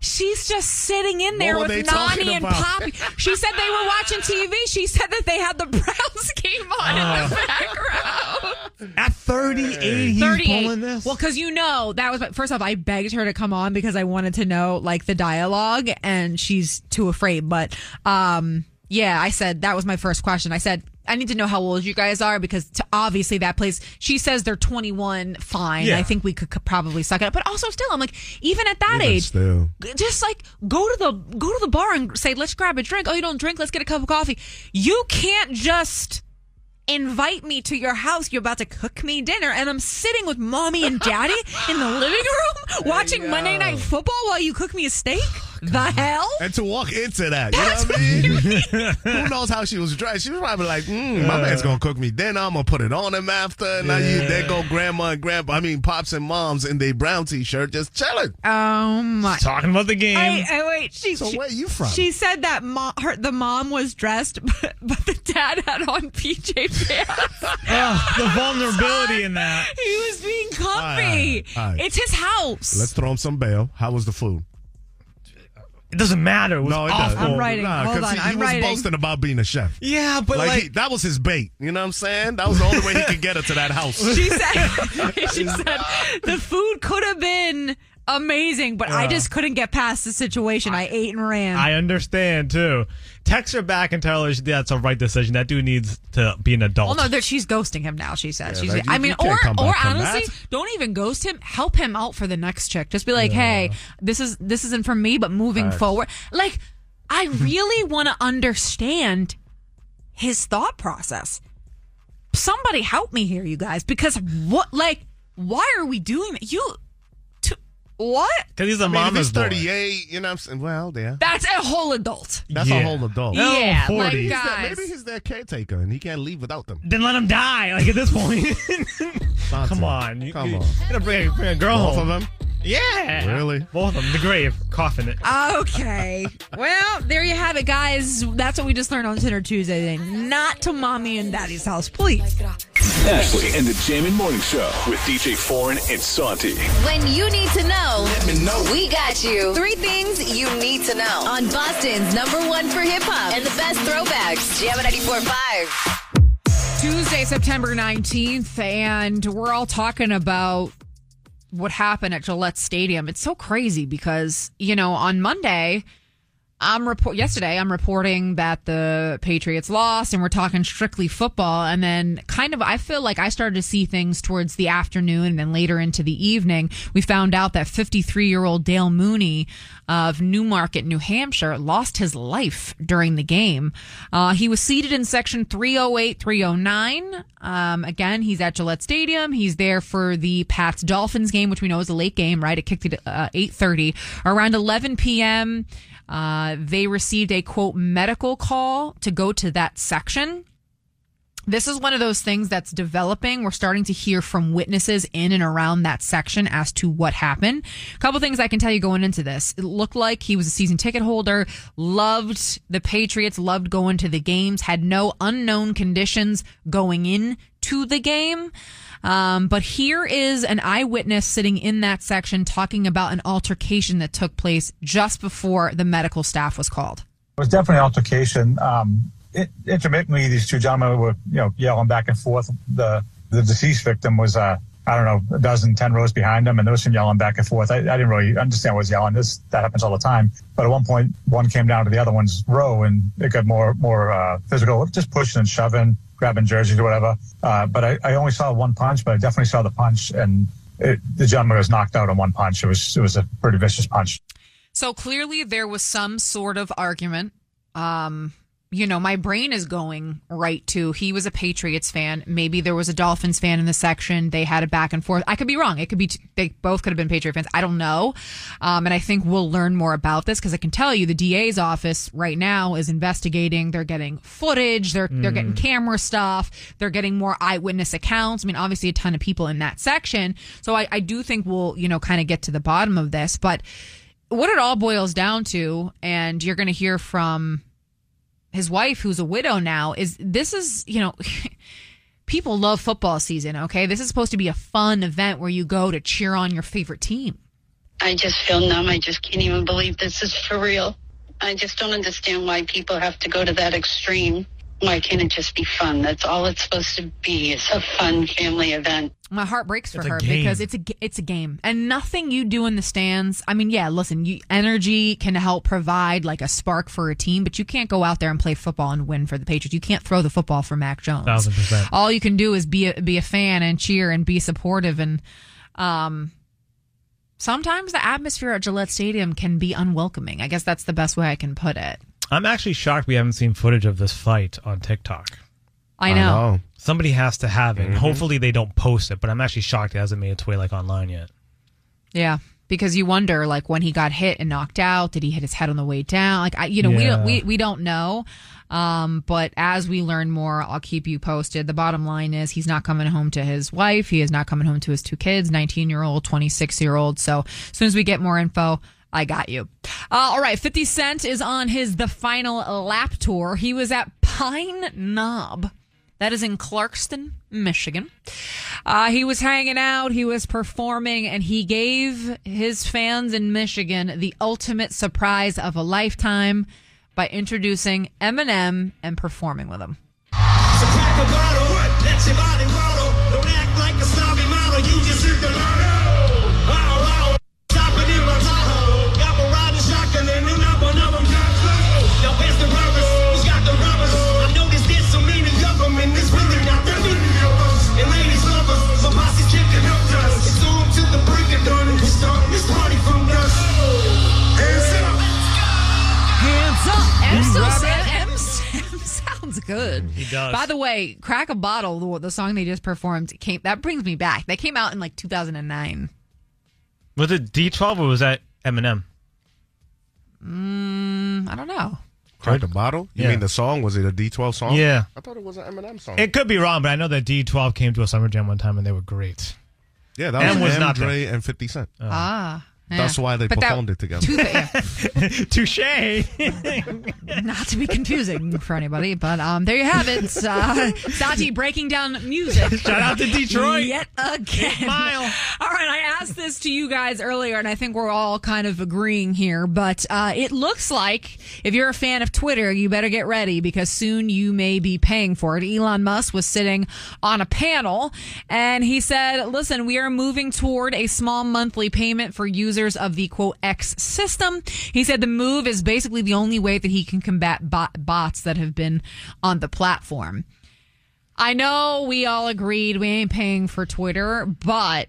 She's just sitting in there What were with they talking Nani and about? Poppy. She said they were watching TV. She said that they had the Browns game on in the background. At 38, he's 38. pulling this. Well, because you know that was first off, I begged her to come on because I wanted to know like the dialogue, and she's too afraid. But um, yeah, I said that was my first question. I said I need to know how old you guys are because to, obviously that place. She says they're 21. Fine, Yeah. I think we could, could probably suck it up. But also, still, I'm like, even at that Even age, still. just like go to the go to the bar and say, let's grab a drink. Oh, you don't drink? Let's get a cup of coffee. You can't just invite me to your house. You're about to cook me dinner, and I'm sitting with mommy and daddy in the living room watching Monday Night Football while you cook me a steak. The hell? And to walk into that, you know what I mean? Who knows how she was dressed? She was probably like, mm, "My man's gonna cook me dinner. I'm gonna put it on him after." Now you, there go grandma and grandpa. I mean, pops and moms in their brown t-shirt, just chilling. Oh my! Talking about the game. Hey, hey, wait. She, So she- where you from? She said that mo- her, the mom was dressed, but, but the dad had on PJ pants. Oh, the vulnerability in that. He was being comfy. All right, all right. It's his house. Let's throw him some bail. How was the food? It doesn't matter. It was no, it awful. doesn't. I'm writing. Nah, Hold 'cause on, he, he I'm was writing. boasting about being a chef. Yeah, but like, like, he- that was his bait. You know what I'm saying? That was the only way he could get her to that house. She said, she said the food could have been amazing, but I just couldn't get past the situation. I, ate and ran. I understand too. Text her back and tell her that's a right decision. That dude needs to be an adult. well, no, that she's ghosting him now. She says. Yeah, she's. like, you- I mean, or or honestly, don't even ghost him. Help him out for the next chick. Just be like, hey, this is this isn't for me, but moving Facts. forward, like, I really want to understand his thought process. Somebody help me here, you guys, because what, like, why are we doing that? You, what? because he's a I mean, if mama's he's boy. 38, you know what I'm saying? Well, yeah. That's a whole adult. That's Yeah. a whole adult. No, yeah, 40. like He's their- guys. maybe he's their caretaker and he can't leave without them. Then let him die. Like at this point. Come on, you, Come you, on. you gotta bring, a- bring a girl Both home. of them? Yeah, Really? Both of them. The grave, coffin it. Okay. well, there you have it, guys. That's what we just learned on Dinner Tuesday. Then. Not to mommy and daddy's house, please. Ashley and the Jammin' Morning Show with DJ Foreign and Santi. When you need to know, let me know. We got you. Three things you need to know on Boston's number one for hip hop and the best throwbacks. Jam 94.5. Tuesday, September 19th, and we're all talking about what happened at Gillette Stadium. It's so crazy because, you know, on Monday, I'm report yesterday I'm reporting that the Patriots lost and we're talking strictly football and then kind of I feel like I started to see things towards the afternoon and then later into the evening we found out that 53-year-old Dale Mooney of Newmarket, New Hampshire lost his life during the game. Uh, he was seated in section 308 309. Um, again, he's at Gillette Stadium. He's there for the Pats Dolphins game which we know is a late game, right? It kicked at uh, 8:30 around 11 p.m. Uh, they received a quote medical call to go to that section. This is one of those things that's developing. We're starting to hear from witnesses in and around that section as to what happened. A couple things I can tell you going into this. It looked like he was a season ticket holder, loved the Patriots, loved going to the games, had no unknown conditions going in to the game. Um, but here is an eyewitness sitting in that section talking about an altercation that took place just before the medical staff was called. It was definitely an altercation. Um, it, intermittently, these two gentlemen were, you know, yelling back and forth. The the deceased victim was, uh, I don't know, a dozen, ten rows behind him, and there was some yelling back and forth. I, I didn't really understand what was yelling. This that happens all the time. But at one point, one came down to the other one's row, and it got more more uh, physical, just pushing and shoving, grabbing jerseys or whatever. Uh, but I, I only saw one punch, but I definitely saw the punch, and it, the gentleman was knocked out on one punch. It was it was a pretty vicious punch. So clearly there was some sort of argument. Um, you know, my brain is going right to he was a Patriots fan. Maybe there was a Dolphins fan in the section. They had a back and forth. I could be wrong. It could be, t- they both could have been Patriot fans. I don't know. Um, and I think we'll learn more about this because I can tell you the DA's office right now is investigating. They're getting footage. They're, they're getting camera stuff. They're getting more eyewitness accounts. I mean, obviously a ton of people in that section. So I, I do think we'll, you know, kind of get to the bottom of this, but what it all boils down to, and you're going to hear from his wife, who's a widow now, is this is, you know, people love football season, okay? This is supposed to be a fun event where you go to cheer on your favorite team. I just feel numb. I just can't even believe this is for real. I just don't understand why people have to go to that extreme. Why can't it just be fun? That's all it's supposed to be. It's a fun family event. My heart breaks for It's her because it's a it's a game, and nothing you do in the stands. I mean, yeah, listen, you, energy can help provide like a spark for a team, but you can't go out there and play football and win for the Patriots. You can't throw the football for Mac Jones. Thousand percent. All you can do is be a, be a fan and cheer and be supportive. And um, sometimes the atmosphere at Gillette Stadium can be unwelcoming. I guess that's the best way I can put it. I'm actually shocked we haven't seen footage of this fight on TikTok. I know. Somebody has to have it. Mhm. Hopefully they don't post it, but I'm actually shocked it hasn't made its way like online yet. Yeah, because you wonder like when he got hit and knocked out, did he hit his head on the way down? Like I, you know, we don't we we don't know. Um, but as we learn more, I'll keep you posted. The bottom line is he's not coming home to his wife. He is not coming home to his two kids, 19 year old, 26 year old. So as soon as we get more info, I got you. Uh, all right. 50 Cent is on his The Final Lap Tour. He was at Pine Knob That is in Clarkston, Michigan. Uh, he was hanging out, he was performing, and he gave his fans in Michigan the ultimate surprise of a lifetime by introducing Eminem and performing with him. Hands good. He does. By the way, Crack a Bottle, the, the song they just performed, came that brings me back. That came out in like 2009. Was it D12 or was that Eminem? Mm, I don't know. Crack a bottle? You Yeah. mean the song? Was it a D12 song? Yeah. I thought it was an Eminem song. It could be wrong, but I know that D12 came to a summer jam one time and they were great. yeah, that M was, was not Dre and 50 Cent. Ah. That's why they But that- performed it together. Touche. Not to be confusing for anybody, but um, there you have it. Uh, Santi breaking down music. Shout out to Detroit. Yet again. Mile. All right, I asked this to you guys earlier, and I think we're all kind of agreeing here, but uh, it looks like if you're a fan of Twitter, you better get ready because soon you may be paying for it. Elon Musk was sitting on a panel, and he said, Listen, we are moving toward a small monthly payment for users of the quote X system. He said the move is basically the only way that he can combat bot- bots that have been on the platform. I know we all agreed we ain't paying for Twitter, but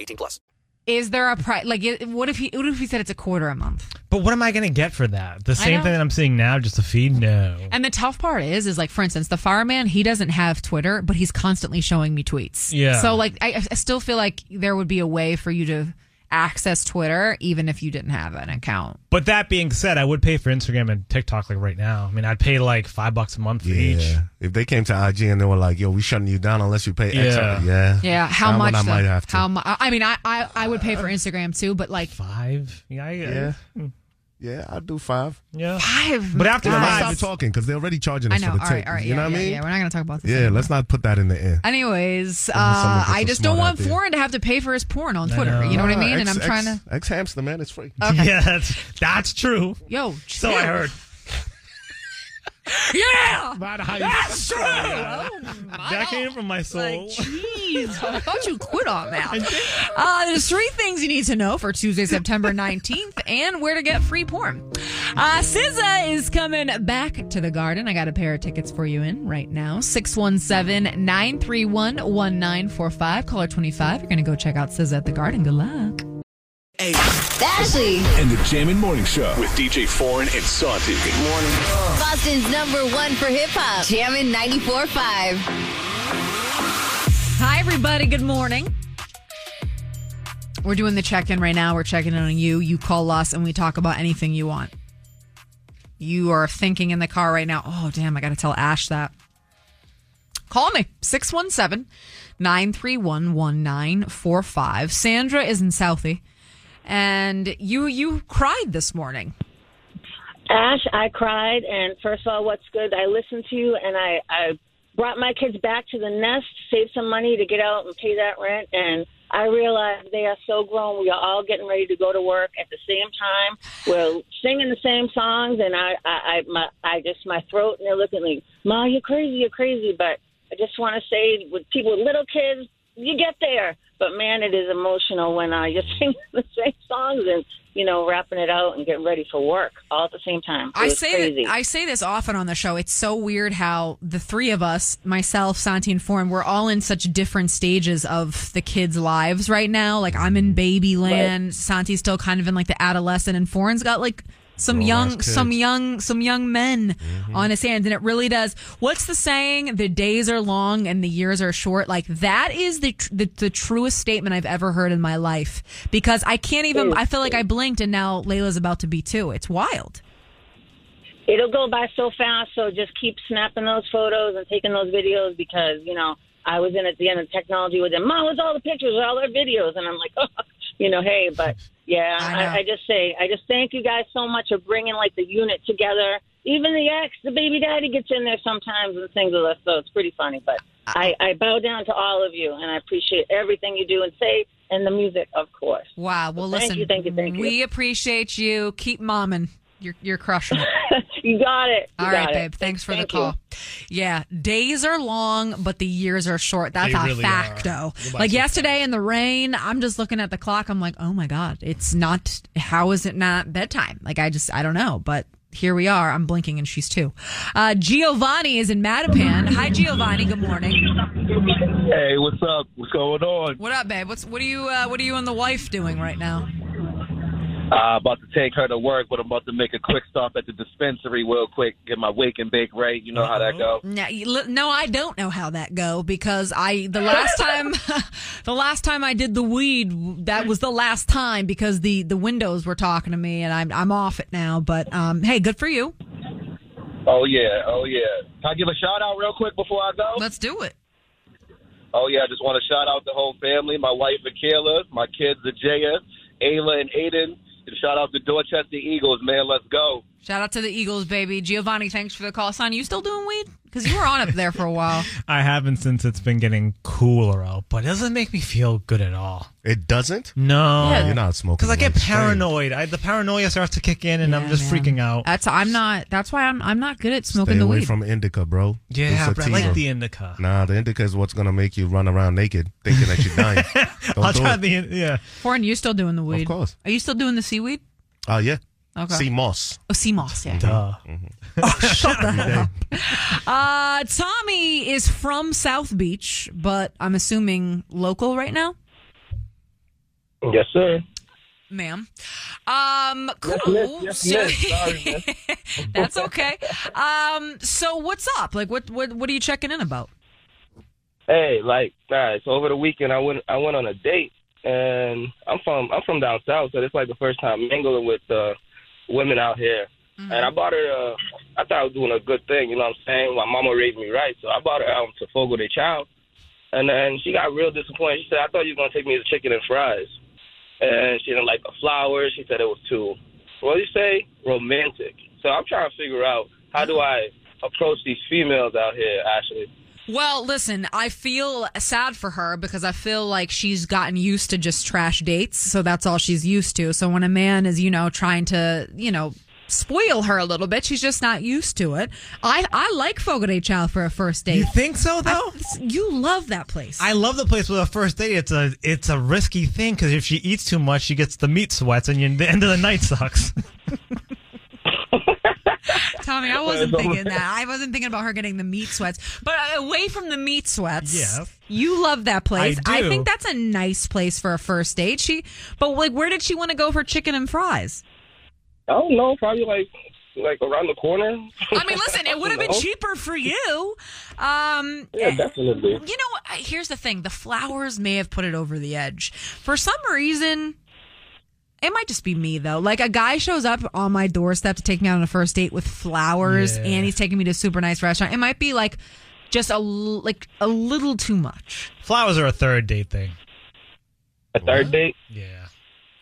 18 plus. is there a price? Like, what if he? What if he said it's a quarter a month? But what am I going to get for that? The same thing that I'm seeing now, just a feed? No. And the tough part is, is like, for instance, the fireman, he doesn't have Twitter, but he's constantly showing me tweets. Yeah. So, like, I, I still feel like there would be a way for you to access Twitter even if you didn't have an account. But that being said, I would pay for Instagram and TikTok like right now. I mean, I'd pay like five bucks a month for each. If they came to IG and they were like, "Yo, we shutting you down unless you pay X," Yeah. yeah, Yeah. How That much? I might have to. How much? I mean, I, I I would pay for Instagram too, but like five. Yeah. I, Yeah. Hmm. Yeah, I'd do five. Yeah. Five. But after Yeah, the let's five, stop talking because they're already charging I us know. for the All tape. right. All right. you yeah, know what yeah, I mean? Yeah. We're not gonna talk about this. Yeah, anymore. let's not put that in the air. Anyways, someone uh, puts I a just don't want idea. Foreign to have to pay for his porn on Twitter. know. You know what I mean? and I'm trying X- to. xHamster man, it's free. Okay. yeah, that's, that's true. Yo, So I heard. Yeah, Matter how you that's true. Oh, That came from my soul. Like, jeez, I thought you quit on that. Uh, there's three things you need to know for Tuesday, September 19th, and where to get free porn. Uh, SZA is coming back to the garden. I got a pair of tickets for you in right now. 617 931 1945. Caller 25. You're going to go check out SZA at the garden. Good luck. Ashley, And the Jammin' Morning Show with DJ Foreign and Santi. Good morning. Boston's number one for hip hop. Jammin' 94.5. Hi, everybody. Good morning. We're doing the check in right now. We're checking in on you. You call us and we talk about anything you want. You are thinking in the car right now, oh, damn, I got to tell Ash that. Call me 617 931 1945. Sandra is in Southie. And you you cried this morning. Ash, I cried, and first of all, what's good? I listened to you, and I, I brought my kids back to the nest, saved some money to get out and pay that rent, and I realized they are so grown. We are all getting ready to go to work at the same time. We're singing the same songs, and I, I, I, my, I just my throat, and they're looking at me, "Ma, you're crazy, you're crazy." But I just want to say, with people with little kids, you get there. But man, it is emotional when uh, you're singing the same songs and you know rapping it out and getting ready for work all at the same time. It I say crazy. I say this often on the show. It's so weird how the three of us, myself, Santi, and Foreign, we're all in such different stages of the kids' lives right now. Like I'm in baby land, Santi's still kind of in like the adolescent, and Foreign's got like some Grown-ass young some young some young men Mm-hmm. on his hands and it really does. What's the saying? The days are long and the years are short. Like that is the tr- the, the truest statement i've ever heard in my life because i can't even i feel like i blinked and now layla's about to be too. It's wild. It'll go by so fast, so just keep snapping those photos and taking those videos because, you know, I was in at the end of technology with them. Mom, where's all the pictures, all their videos? And I'm like, oh, you know, hey, but yeah, I. I, I just say, I just thank you guys so much for bringing like the unit together. Even the ex, the baby daddy gets in there sometimes and sings with us, so it's pretty funny. But I, I bow down to all of you, and I appreciate everything you do and say, and the music, of course. wow well Thank listen you, thank you, thank you. we appreciate you keep momming you're, you're crushing it You got it. You All right, got it. babe. Thanks for Thank the call. Yeah, days are long, but the years are short. That's They a really fact, though. Like so yesterday in the rain, I'm just looking at the clock. I'm like, oh my god, it's not. How is it not bedtime? Like I just, I don't know, but. Here we are. I'm blinking and she's two. Uh, Giovanni is in Mattapan. Hi, Giovanni. Good morning. Hey, what's up? What's going on? What up, babe? What's what are you uh, what are you and the wife doing right now? Uh, about to take her to work, but I'm about to make a quick stop at the dispensary real quick, get my wake and bake right. You know how that go. No, you- no, I don't know how that go because I the last time the last time I did the weed that was the last time because the the windows were talking to me and I'm I'm off it now. But um, hey, good for you. Oh yeah, oh yeah. Can I give a shout out real quick before I go? Let's do it. Oh yeah, I just want to shout out the whole family, my wife Akela, my kids Ajaya, Ayla, and Aiden. Shout out to Dorchester Eagles, man. Let's go. Shout out to the Eagles, baby. Giovanni, thanks for the call. Son, you still doing weed? Because you were on up there for a while. I haven't since it's been getting cooler out, but it doesn't make me feel good at all. It doesn't? No, Yeah. You're not smoking. because I get like paranoid. I, the paranoia starts to kick in, and I'm just man. freaking out. That's I'm not. That's why I'm I'm not good at smoking Stay the away weed. from indica, bro. Yeah, Do but I like the indica. Nah, the indica is what's gonna make you run around naked, thinking that you're dying. Don't I'll do try it. the yeah. Foreign, you're still doing the weed? Of course. Are you still doing the seaweed? Oh yeah. Okay. Sea moss. Oh, sea moss. Yeah. Duh. Oh, Shut the hell up. Uh, Tommy is from South Beach, but I'm assuming local right now, Yes, sir. ma'am. Um, cool. Yes, miss. Yes, miss. Sorry, miss. That's okay. Um, so what's up? Like, what what what are you checking in about? Hey, like, all right. So over the weekend, I went I went on a date, and I'm from I'm from down south, so it's like the first time mingling with uh, women out here. And I bought her. Uh, I thought I was doing a good thing. You know what I'm saying? My mama raised me right, so I bought her out to Fogo de Chao, and then she got real disappointed. She said, "I thought you were gonna take me to chicken and fries," and she didn't like the flowers. She said it was too, what do you say, romantic. So I'm trying to figure out how do I approach these females out here, Ashley. Well, listen, I feel sad for her because I feel like she's gotten used to just trash dates, so that's all she's used to. So when a man is, you know, trying to, you know, spoil her a little bit, she's just not used to it. I I like de Chao for a first date. You think so though? you love that place. I love the place with a first date. It's a it's a risky thing because if she eats too much, she gets the meat sweats, and you, the end of the night sucks. Tommy, I wasn't thinking that. I wasn't thinking about her getting the meat sweats. But uh, away from the meat sweats, Yes. you love that place. I do. think that's a nice place for a first date. She, but like, where did she want to go for chicken and fries? I don't know, probably like like around the corner. I mean, listen, it would have been cheaper for you. Um, Yeah, definitely. You know, here's the thing: the flowers may have put it over the edge. For some reason, it might just be me though. Like a guy shows up on my doorstep to take me out on a first date with flowers, Yeah. and he's taking me to a super nice restaurant. It might be like just a l- like a little too much. Flowers are a third date thing. A third date? Yeah.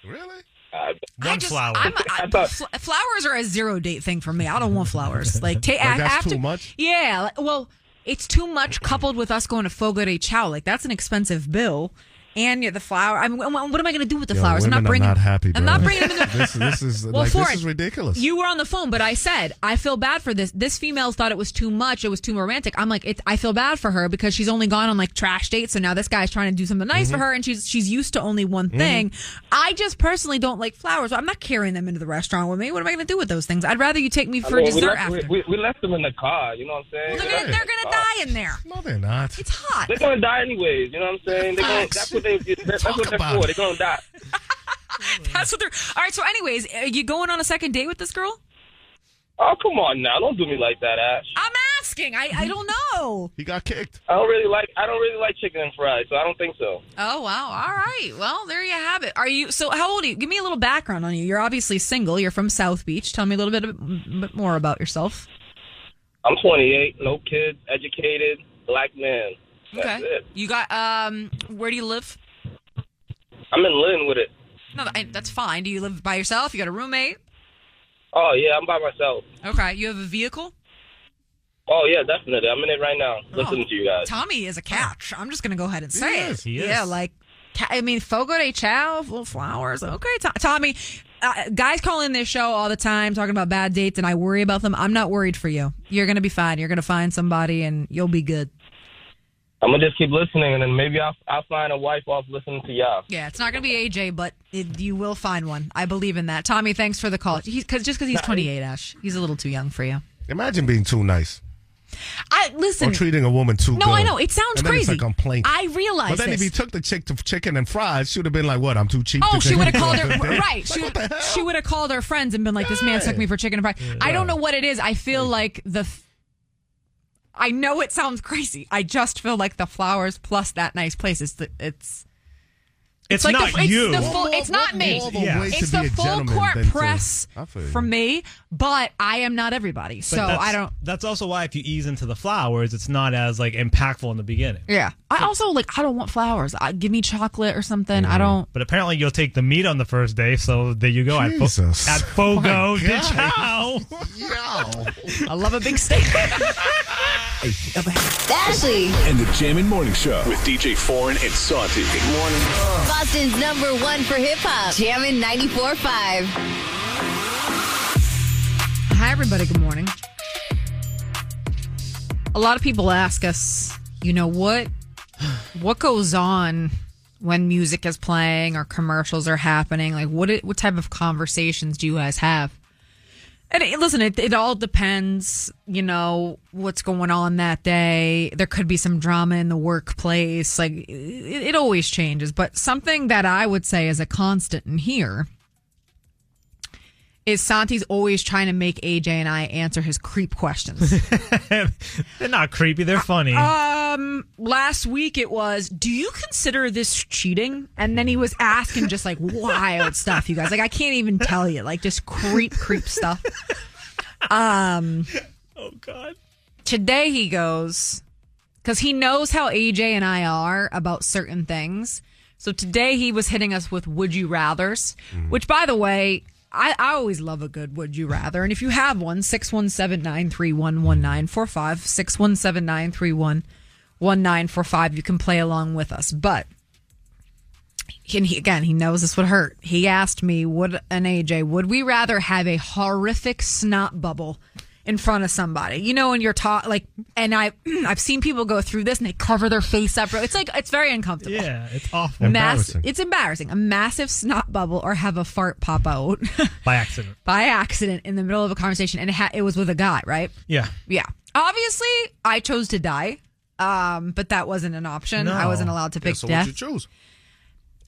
Really? Uh, One flower. I'm, I, fl- flowers are a zero date thing for me. I don't want flowers. Like, ta- Like, that's after, too much? Yeah. like- well, it's too much coupled with us going to Fogo de Chao. Like that's an expensive bill. And you're the flower. I mean, what what am I going to do with the Yo, flowers? I'm not bringing. are not happy, bro. I'm not bringing them. In the, this, this is Well, like for this it, is ridiculous. You were on the phone, but I said I feel bad for this. This female thought it was too much. It was too romantic. I'm like, it's, I feel bad for her because she's only gone on like trash dates. So now this guy's trying to do something nice Mm-hmm. for her, and she's she's used to only one thing. I just personally don't like flowers. I'm not carrying them into the restaurant with me. What am I going to do with those things? I'd rather you take me I for mean, we dessert left, after. we, we, we left them in the car. You know what I'm saying? they're gonna, they're gonna die in there. no, they're not. It's hot. They're gonna die anyways. You know what I'm saying? They're gonna, that's what they. That's Talk what they're about for. it. They're gonna die. That's what they're. All right. So, anyways, are you going on a second date with this girl? Oh, come on now. Don't do me like that, Ash. I'm asking. I, I don't know. He got kicked. I don't really like I don't really like chicken and fries, so I don't think so. Oh wow! All right. Well, there you have it. Are you? So, how old are you? Give me a little background on you. You're obviously single. You're from South Beach. Tell me a little bit, bit more about yourself. I'm 28, no kids, educated, black man. That's okay. it. You got um. Where do you live? I'm in Lynn with it. No, I, that's fine. Do you live by yourself? You got a roommate? Oh yeah, I'm by myself. Okay. You have a vehicle? Oh yeah, definitely. I'm in it right now, listening to you guys. Tommy is a catch. I'm just gonna go ahead and say is, it. he is. Yeah, like ca- I mean, Fogo de Chao, little flowers. Okay, To- Tommy. Uh, guys call in this show all the time talking about bad dates, and I worry about them. I'm not worried for you. You're gonna be fine. You're gonna find somebody, and you'll be good. I'm gonna just keep listening, and then maybe I'll I'll find a wife off listening to y'all. Yeah, it's not gonna be AJ, but it, you will find one. I believe in that. Tommy, thanks for the call. He's cause, just because he's 28, Ash, he's a little too young for you. Imagine being too nice I listen. or treating a woman too No, good. I know. It sounds and then crazy. It's a complaint. I realize But then if he took the chick to chicken and fries, she would have been like, "What? I'm too cheap." Oh, to she would have called on her a date?" right. She would, she would have called her friends and been like, "This man took me for chicken and fries." I don't know what it is. I feel like the. I know it sounds crazy. I just feel like the flowers plus that nice place is the, it's. It's like not the, it's you. The full, it's not me. what Yeah. It's the full court press I feel you. for me, but I am not everybody. So that's- I don't. That's also why if you ease into the flowers, it's not as like impactful in the beginning. Yeah. I also like. I don't want flowers. I, give me chocolate or something. I mm-hmm. don't. But apparently, you'll take the meat on the first day. So there you go. At, Fo- at Fogo oh My de God. Chao. I love a big steak. Ashley, And the Jammin' Morning Show with DJ Foreign and Santi. Good morning. Boston's number one for hip hop. Jammin' 94.5. Hi, everybody. Good morning. A lot of people ask us, you know, what what goes on when music is playing or commercials are happening? Like, what what type of conversations do you guys have? And it, listen, it, it all depends, you know, what's going on that day. There could be some drama in the workplace. Like, it, it always changes. But something that I would say is a constant in here is Santi's always trying to make AJ and I answer his creep questions. They're not creepy. They're funny. um, last week it was, do you consider this cheating? And then he was asking just like wild stuff, you guys. Like I can't even tell you, like just creep, creep stuff. Um, oh God. Today he goes because he knows how AJ and I are about certain things. So today he was hitting us with would you rather's, which by the way, I, I always love a good would you rather. And if you have one, 617 931 1945, 617 931 1945, you can play along with us. But and he, again, he knows this would hurt. He asked me, "Would an AJ? Would we rather have a horrific snot bubble in front of somebody? You know, when you're taught like, and I, I've seen people go through this and they cover their face up. It's like it's very uncomfortable. Yeah, it's awful. Mass, it's embarrassing. A massive snot bubble or have a fart pop out By accident. by accident in the middle of a conversation, and it, ha- it was with a guy, right? Yeah. Yeah. Obviously, I chose to die, um, but that wasn't an option. I wasn't allowed to pick so death. what you choose?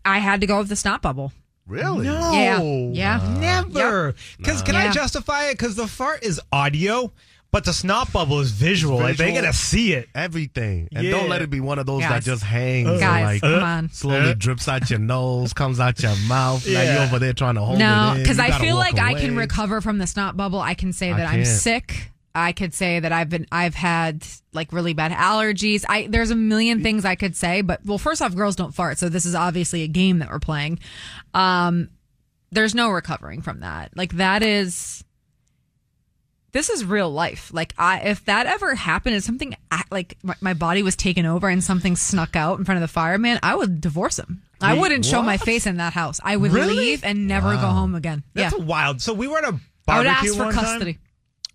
I had to go with the snot bubble. Really? No. Yeah. Yeah. Never. Because can I Yeah. justify it? Because the fart is audio, but the snot bubble is visual. Like they Visual. gotta see it. Everything. And Yeah. don't let it be one of those Guys. that just hangs and Guys, like come on. slowly Uh. drips out your nose, comes out your mouth. Now Yeah. you're over there trying to hold No, it in. because You I feel walk like I can recover from the snot bubble. I can say that I'm can't. sick. I could say that I've been I've had like really bad allergies. I there's a million things I could say, but well, first off, girls don't fart, so this is obviously a game that we're playing. Um, there's no recovering from that. Like that is this is real life. Like I if that ever happened and something like my, my body was taken over and something snuck out in front of the fireman, I would divorce him. I wouldn't show my face in that house. I would Really? leave and never go home again. That's yeah. wild. So we were at a I would barbecue ask for one custody. time.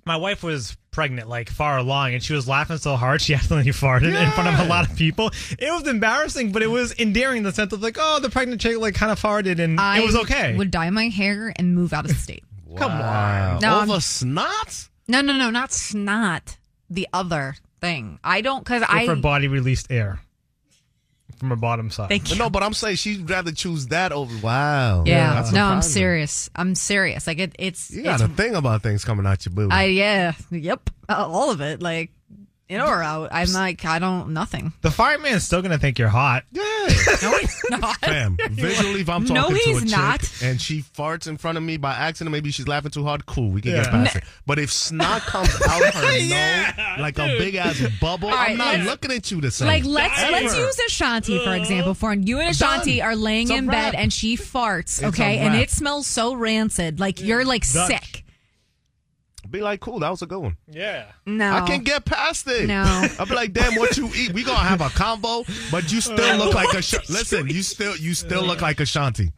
My wife was pregnant, like far along, and she was laughing so hard she accidentally farted in front of a lot of people. It was embarrassing, but it was endearing in the sense of like, oh, the pregnant chick like kind of farted, and I it was okay. Would dye my hair and move out of the state. Come on. No, I'm- um, Over snot? No, no, no, not snot. The other thing. I don't because I If her body released air. From her bottom side. Thank But no, but I'm saying she'd rather choose that over. Wow. Yeah, That's no, I'm serious. I'm serious. Like it, it's You got it's a thing about things coming out your booty. I yeah, yep, uh, all of it, like in or out. I'm like, I don't nothing. The fireman's still gonna think you're hot. Yeah. No, he's not. Fam, visually, if I'm talking No, to a he's chick not. and she farts in front of me by accident, maybe she's laughing too hard, cool, we can get Yeah. past it. But if snot comes out her Yeah, nose like a big ass bubble, All right, I'm not let's- looking at you the same. Like let's Ever. let's use Ashanti for uh, example. For you and Ashanti are laying It's a in bed and she farts, okay, and wrap. it smells so rancid, like you're like Dutch. sick. Be like, cool, that was a good one. Yeah. No, I can't get past it. No. I'll be like, damn, what you eat? We gonna have a combo, but you still look like a. Sh- Listen, you still you still look like Ashanti.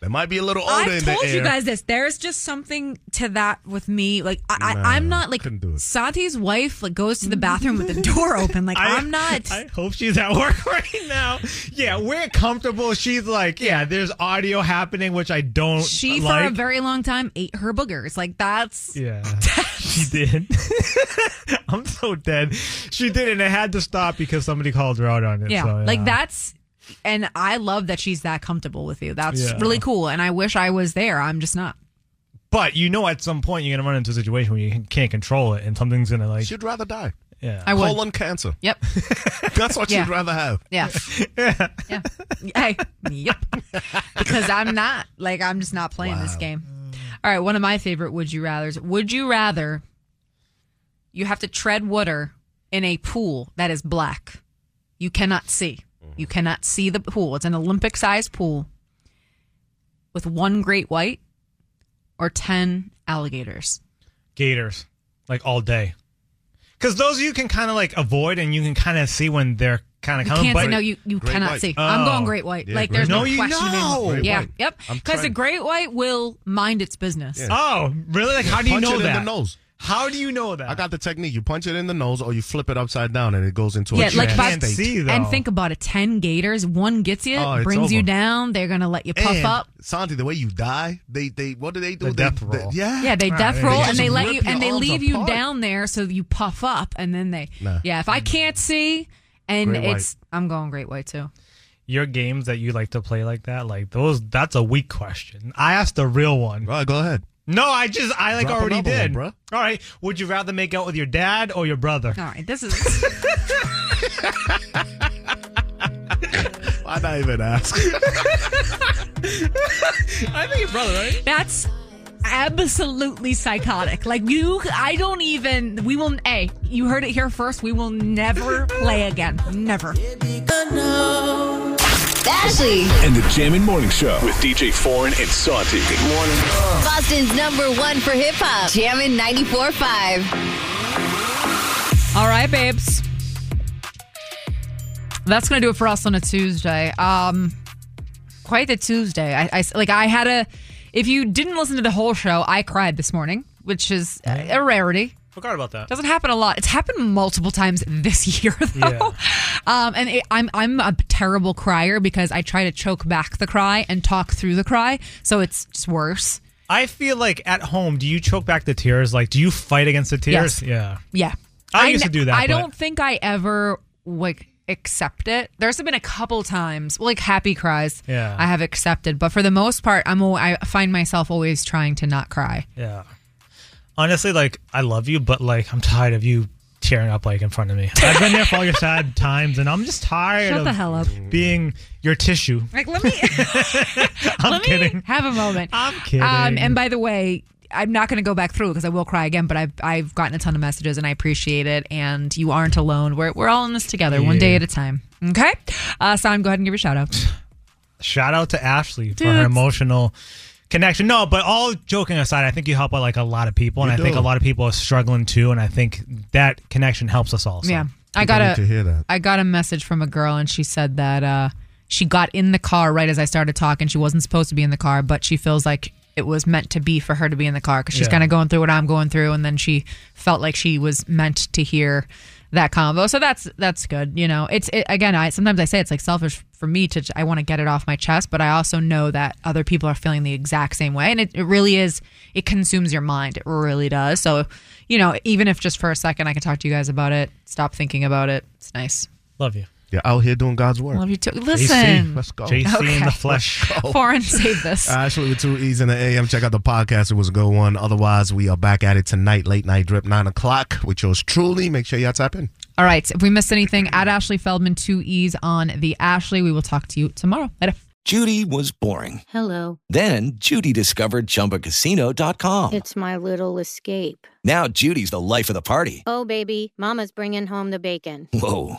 That might be a little older I've in the told air. you guys this. There's just something to that with me. Like I, Nah, I, I'm not like couldn't do it. Santi's wife. Like goes to the bathroom with the door open. Like I, am not. I hope she's at work right now. Yeah, we're comfortable. She's like, yeah, there's audio happening, which I don't. she for a very long time ate her boogers. Like that's Yeah, she did. I'm so dead. She did, and it had to stop because somebody called her out on it. yeah, so, like that's. And I love that she's that comfortable with you. That's Yeah. really cool. And I wish I was there. I'm just not. But you know, at some point, you're gonna run into a situation where you can't control it, and something's gonna like. She'd rather die. Yeah, I would. Colon cancer. Yep. That's what Yeah. she'd rather have. Yeah. yeah. Hey. Yep. Because I'm not like I'm just not playing this game. All right, one of my favorite would you rather's. Would you rather you have to tread water in a pool that is black? You cannot see. You cannot see the pool. It's an Olympic sized pool with one great white or 10 alligators. gators like all day because those you can kind of like avoid and you can kind of see when they're kind of coming can't but see. No, you, you Great cannot white. see. Oh. I'm Oh. going great white. Yeah, like great there's no. No, question. in- know. Great Yeah. white. Yep. Because the great white will mind its business. Yeah. oh really like how do you punch know it that in the nose. How do you know that I got the technique. You punch it in the nose, or you flip it upside down, and it goes into Yeah, a like trance by- can't state. see though And think about it: ten gators, one gets you, Oh, it's brings you down. They're gonna let you puff and, up. Santi, the way you die, they they what do they do? The they, death they- roll. yeah, Yeah, they Right, death they roll just and they let you and they arms leave you down there so you puff up and then they. Nah. Yeah, if I mm-hmm. can't see, and Great white. it's I'm going great white too. your games that you like to play like that like those that's a weak question i asked a real one All right, go ahead. No i just i like Drop already another one, did bruh. all right would you rather make out with your dad or your brother All right, this is Why not even ask? i think your brother right that's absolutely psychotic. Like you, I don't even. We will. Hey, you heard it here first. We will never play again. Never. Ashley, And the Jammin' Morning Show with DJ Foreign and Santi. Good morning. Boston's number one for hip hop. Jammin' 94.5. All right, babes. That's gonna do it for us on a Tuesday. Um, quite the Tuesday. I, I like. I had a. If you didn't listen to the whole show, I cried this morning, which is a, a rarity. Forgot about that Doesn't happen a lot. It's happened multiple times this year, though. Yeah. Um, and it, I'm I'm a terrible crier because I try to choke back the cry and talk through the cry, so it's just worse. I feel like at home, do you choke back the tears? Like, do you fight against the tears? Yes. Yeah. Yeah. I used to do that, I but- don't think I ever like accept it. There's been a couple times, like happy cries, Yeah. I have accepted, but for the most part, I'm I find myself always trying to not cry. Yeah. Honestly, like, I love you, but, like, I'm tired of you tearing up, like, in front of me. I've been there for all your sad times, and I'm just tired Shut of the hell up. being your tissue. Like let me I'm let kidding. me have a moment. I'm kidding. Um, and by the way, I'm not going to go back through because I will cry again. But I've I've gotten a ton of messages and I appreciate it. And you aren't alone. We're we're all in this together, one day at a time. Okay. Uh, Son, go ahead and give your shout out. Shout out to Ashley Dude, for her emotional connection. No, but all joking aside, I think you help out like a lot of people, and You I think a lot of people are struggling too, and I think that connection helps us all. so. Yeah. I got need to hear that. I got a message from a girl and she said that uh, she got in the car right as I started talking. She wasn't supposed to be in the car, but she feels like it was meant to be for her to be in the car because she's Yeah. kind of going through what I'm going through, and then she felt like she was meant to hear that combo. So that's that's good. You know, it's it, again. I sometimes I say it's like selfish for me to I want to get it off my chest, but I also know that other people are feeling the exact same way, and it, it really is. It consumes your mind. It really does. So, you know, even if just for a second I can talk to you guys about it, stop thinking about it. It's nice. Love you. You're out here doing God's work. Love you too. Listen. let's go. JC in the flesh. Foreign, save this. Ashley with two E's in the AM. Check out the podcast. It was a good one. Otherwise, we are back at it tonight, late night drip, 9 o'clock with yours truly. Make sure y'all tap in. All right. If we missed anything, at Ashley Feldman, two E's on the Ashley. We will talk to you tomorrow. Later. Judy was boring. Hello. Then Judy discovered ChumbaCasino.com. It's my little escape. Now Judy's the life of the party. Oh, baby, Mama's bringing home the bacon. Whoa,